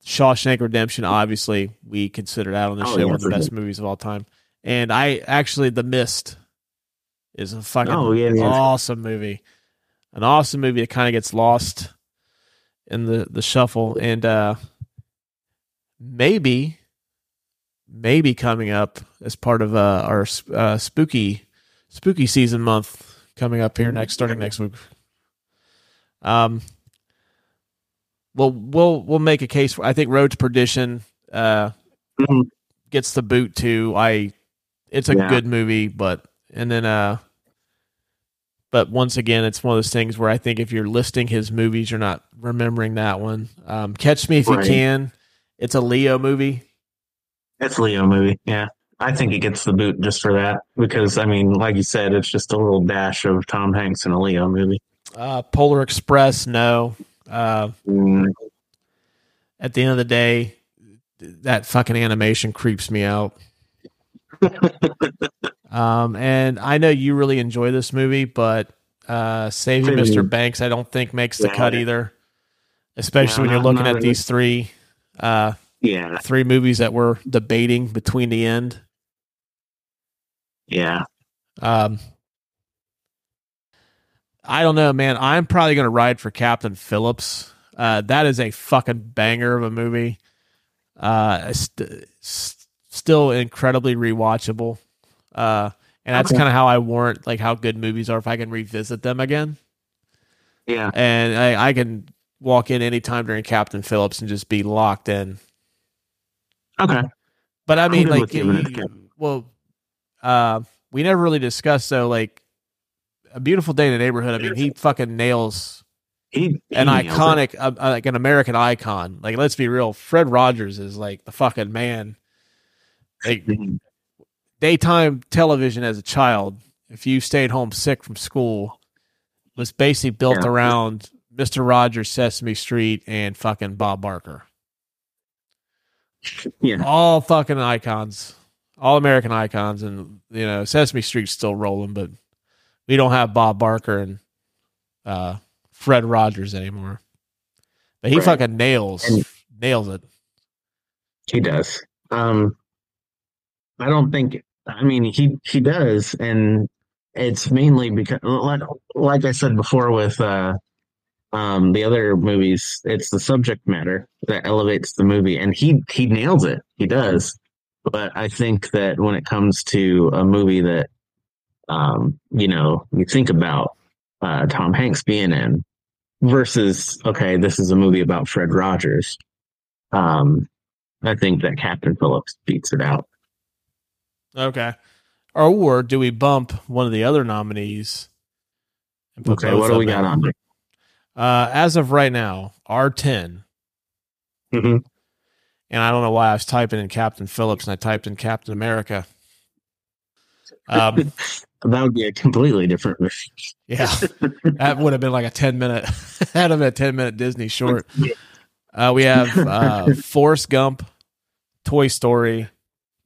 Speaker 1: Shawshank Redemption, obviously, we consider that on the
Speaker 2: Oh,
Speaker 1: show
Speaker 2: yeah,
Speaker 1: one of the best movies of all time. And I actually, The Mist is a fucking
Speaker 2: Oh, yeah, yeah.
Speaker 1: awesome movie. An awesome movie that kind of gets lost in the the shuffle and uh maybe maybe coming up as part of uh our uh, spooky spooky season month coming up here next starting next week um well we'll we'll make a case for i think road to perdition uh
Speaker 2: Mhm.
Speaker 1: gets the boot too i it's a
Speaker 2: Yeah.
Speaker 1: good movie but and then uh but once again, it's one of those things where I think if you're listing his movies, you're not remembering that one. Um, Catch Me If You Can. It's a Leo movie.
Speaker 2: It's a Leo movie. Yeah. I think it gets the boot just for that because, I mean, like you said, it's just a little dash of Tom Hanks in a Leo movie.
Speaker 1: Uh, Polar Express, no. Uh,
Speaker 2: Mm,
Speaker 1: at the end of the day, that fucking animation creeps me out. Um, and I know you really enjoy this movie, but uh, Saving Mr. Banks, I don't think makes the
Speaker 2: Yeah.
Speaker 1: cut either. Especially when you're looking at
Speaker 2: really.
Speaker 1: these three. Uh,
Speaker 2: Yeah,
Speaker 1: three movies that we're debating between the end.
Speaker 2: yeah.
Speaker 1: Um, I don't know, man. I'm probably going to ride for Captain Phillips. Uh, that is a fucking banger of a movie. Uh, st- s- still incredibly rewatchable. Uh, and that's
Speaker 2: Okay.
Speaker 1: kind of how I warrant like how good movies are if I can revisit them again.
Speaker 2: Yeah.
Speaker 1: And I, I can walk in anytime during Captain Phillips and just be locked in.
Speaker 2: Okay.
Speaker 1: But I mean, like,
Speaker 2: with giving it a
Speaker 1: you- well, uh, we never really discussed though, like, a beautiful day in the neighborhood. I mean, he fucking nails
Speaker 2: He, he
Speaker 1: an iconic, uh, uh, like an American icon. Like, let's be real, Fred Rogers is like the fucking man. Daytime television as a child, if you stayed home sick from school, was basically built
Speaker 2: Yeah.
Speaker 1: around Mister Rogers, Sesame Street, and fucking Bob Barker.
Speaker 2: Yeah.
Speaker 1: all fucking icons, all American icons, and you know Sesame Street's still rolling, but we don't have Bob Barker and uh, Fred Rogers anymore. But he
Speaker 2: Right.
Speaker 1: fucking nails
Speaker 2: And-
Speaker 1: nails it.
Speaker 2: He does. Um, I don't think. I mean, he he does, and it's mainly because, like, like I said before, with uh, um, the other movies, it's the subject matter that elevates the movie, and he he nails it. He does. But I think that when it comes to a movie that, um, you know, you think about uh, Tom Hanks being in versus, okay, this is a movie about Fred Rogers. Um, I think that Captain Phillips beats it out.
Speaker 1: Okay. Or, or do we bump one of the other nominees? and put
Speaker 2: Okay, what do we
Speaker 1: them
Speaker 2: got on there?
Speaker 1: Uh, as of right now, R ten,
Speaker 2: Mm-hmm.
Speaker 1: and I don't know why I was typing in Captain Phillips and I typed in Captain America. Um,
Speaker 2: That would be a completely different movie.
Speaker 1: Yeah, that would have been like a ten minute. have been a ten minute Disney short. Uh, we have uh, Forrest Gump, Toy Story,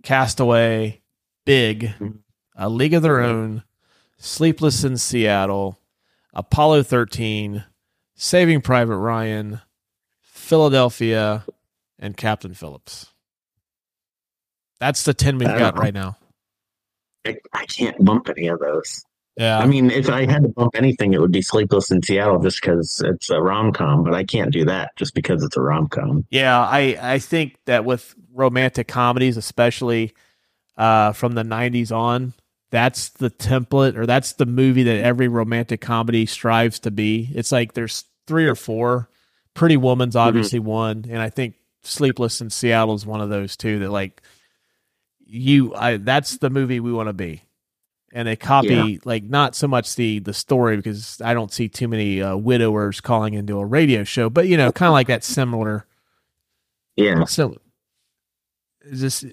Speaker 1: Castaway, Big, mm-hmm. A League of Their Own, Sleepless in Seattle, Apollo thirteen, Saving Private Ryan, Philadelphia, and Captain Phillips. That's the ten we've got
Speaker 2: don't-
Speaker 1: right now.
Speaker 2: I, I can't bump any of those.
Speaker 1: Yeah,
Speaker 2: I mean, if I had to bump anything, it would be Sleepless in Seattle just because it's a rom com, but I can't do that just because it's a rom com.
Speaker 1: Yeah, I I think that with romantic comedies, especially uh, from the '90s on, that's the template or that's the movie that every romantic comedy strives to be. It's like there's three or four. Pretty Woman's obviously one, and I think Sleepless in Seattle is one of those too. That like you, I that's the movie we want to be. And they copy
Speaker 2: Yeah.
Speaker 1: like not so much the the story because I don't see too many uh, widowers calling into a radio show, but you know, kind of like that similar
Speaker 2: Yeah.
Speaker 1: so is this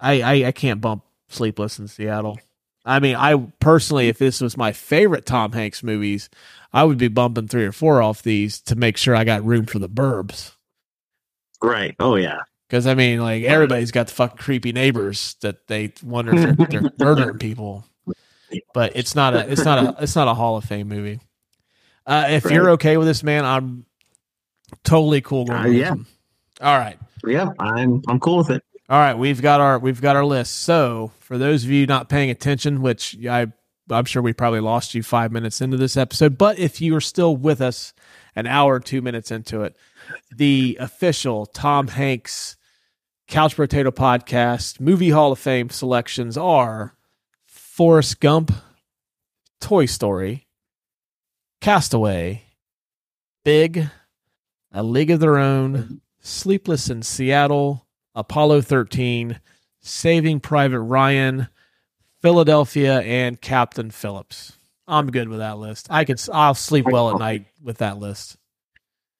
Speaker 1: I, I I can't bump Sleepless in Seattle. I mean, I personally, if this was my favorite Tom Hanks movies, I would be bumping three or four off these to make sure I got room for the burbs.
Speaker 2: Right. Oh, yeah.
Speaker 1: Because I mean, like everybody's got the fucking creepy neighbors that they wonder if they're, they're murdering people. But it's not a it's not a it's not a Hall of Fame movie. Uh, if
Speaker 2: Right.
Speaker 1: you're okay with this, man, I'm totally cool going.
Speaker 2: Uh, yeah.
Speaker 1: All right.
Speaker 2: Yeah. I'm, I'm cool with it.
Speaker 1: All right, we've got our we've got our list. So, for those of you not paying attention, which I I'm sure we probably lost you 5 minutes into this episode, but if you are still with us an hour 2 minutes into it, the official Tom Hanks Couch Brotato Podcast Movie Hall of Fame selections are Forrest Gump, Toy Story, Castaway, Big, A League of Their Own, Sleepless in Seattle, Apollo 13, Saving Private Ryan, Philadelphia, and Captain Phillips. I'm good with that list. I could I'll sleep well at night with that list.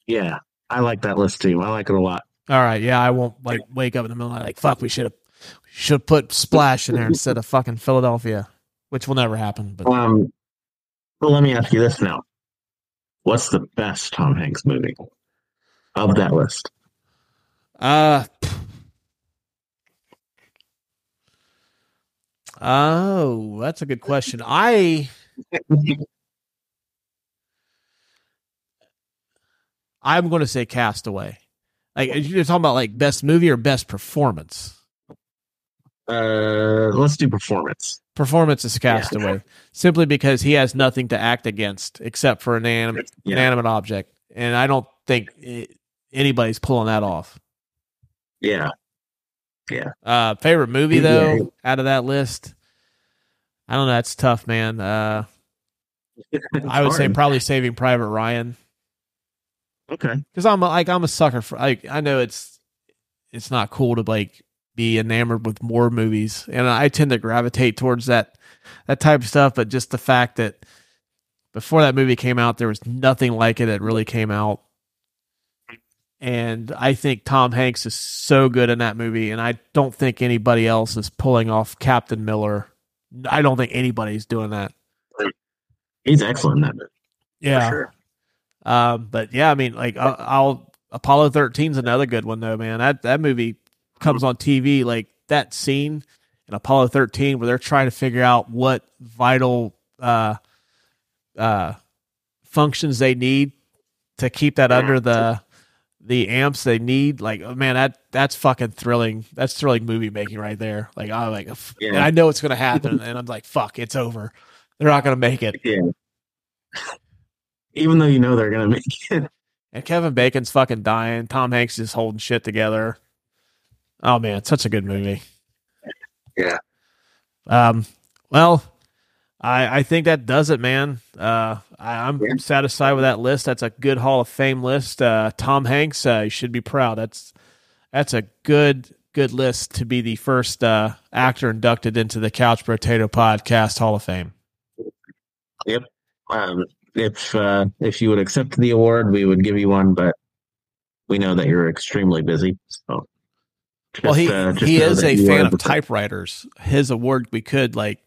Speaker 2: Yeah. I like that list too. I like it a lot.
Speaker 1: All right, yeah, I won't like wake up in the middle of the night like fuck. We should have should have put Splash in there instead of fucking Philadelphia, which will never happen. But
Speaker 2: Um, well, let me ask you this now. What's the best Tom Hanks movie of that list?
Speaker 1: uh, oh, that's a good question. I I'm going to say Castaway. Like you're talking about like best movie or best performance.
Speaker 2: Uh, let's do performance.
Speaker 1: Performance is Castaway, yeah. simply because he has nothing to act against except for an animate, yeah. inanimate object, and I don't think it, anybody's pulling that off.
Speaker 2: Yeah, yeah.
Speaker 1: Uh, favorite movie though, yeah. out of that list, I don't know. That's tough, man. Uh, I would hard. say probably Saving Private Ryan.
Speaker 2: Okay.
Speaker 1: Because I'm like I'm a sucker for like I know it's it's not cool to like be enamored with more movies, and I tend to gravitate towards that that type of stuff. But just the fact that before that movie came out, there was nothing like it that really came out. And I think Tom Hanks is so good in that movie, and I don't think anybody else is pulling off Captain Miller. I don't think anybody's doing that.
Speaker 2: He's excellent in that movie.
Speaker 1: Yeah. Sure. Um, but yeah, I mean, like I'll, I'll Apollo 13 is another good one though, man. That that movie comes on TV like that scene in Apollo 13 where they're trying to figure out what vital uh uh functions they need to keep that under the the amps they need like oh, man that that's fucking thrilling that's thrilling movie making right there like i like yeah. and i know it's gonna happen and i'm like fuck it's over they're not gonna make it
Speaker 2: yeah even though you know they're gonna make it.
Speaker 1: And Kevin Bacon's fucking dying. Tom Hanks is holding shit together. Oh man, such a good movie.
Speaker 2: Yeah.
Speaker 1: Um. Well, I I think that does it, man. Uh, I, am yeah. satisfied with that list. That's a good Hall of Fame list. Uh, Tom Hanks, uh, you should be proud. That's that's a good good list to be the first uh, actor inducted into the Couch Brotato Podcast Hall of Fame.
Speaker 2: Yep. Um, if uh, if you would accept the award, we would give you one, but we know that you're extremely busy. So,
Speaker 1: just, well, he uh, he is a fan of typewriters. His award, we could like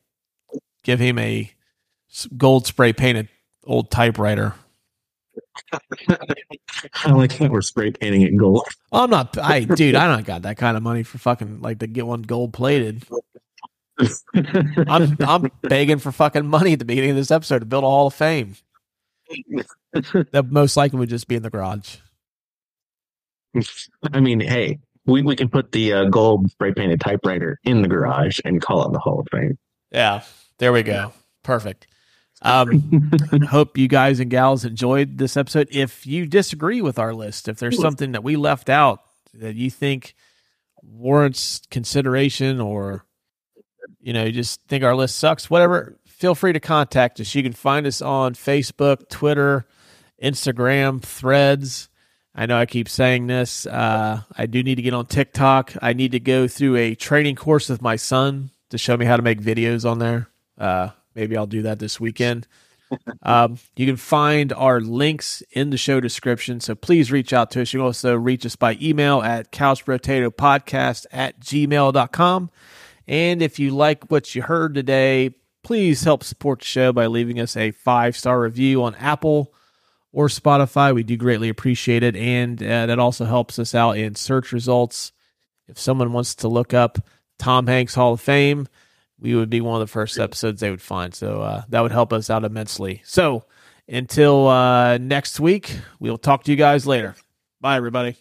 Speaker 1: give him a gold spray painted old typewriter.
Speaker 2: I like that we're spray painting it gold.
Speaker 1: I'm not, I dude, I don't got that kind of money for fucking like to get one gold plated. I'm I'm begging for fucking money at the beginning of this episode to build a Hall of Fame. that most likely would just be in the garage.
Speaker 2: I mean, hey, we, we can put the uh, gold spray painted typewriter in the garage and call it the Hall of Fame.
Speaker 1: Yeah, there we go. Perfect. Um, hope you guys and gals enjoyed this episode. If you disagree with our list, if there's something that we left out that you think warrants consideration, or you know, you just think our list sucks, whatever, feel free to contact us. You can find us on Facebook, Twitter, Instagram, Threads. I know I keep saying this. Uh, I do need to get on TikTok. I need to go through a training course with my son to show me how to make videos on there. Uh, maybe I'll do that this weekend. Um, you can find our links in the show description. So please reach out to us. You can also reach us by email at couchbrotatopodcast at gmail.com. And if you like what you heard today, please help support the show by leaving us a five star review on Apple or Spotify. We do greatly appreciate it. And uh, that also helps us out in search results. If someone wants to look up Tom Hanks Hall of Fame, we would be one of the first episodes they would find. So uh, that would help us out immensely. So until uh, next week, we'll talk to you guys later. Bye, everybody.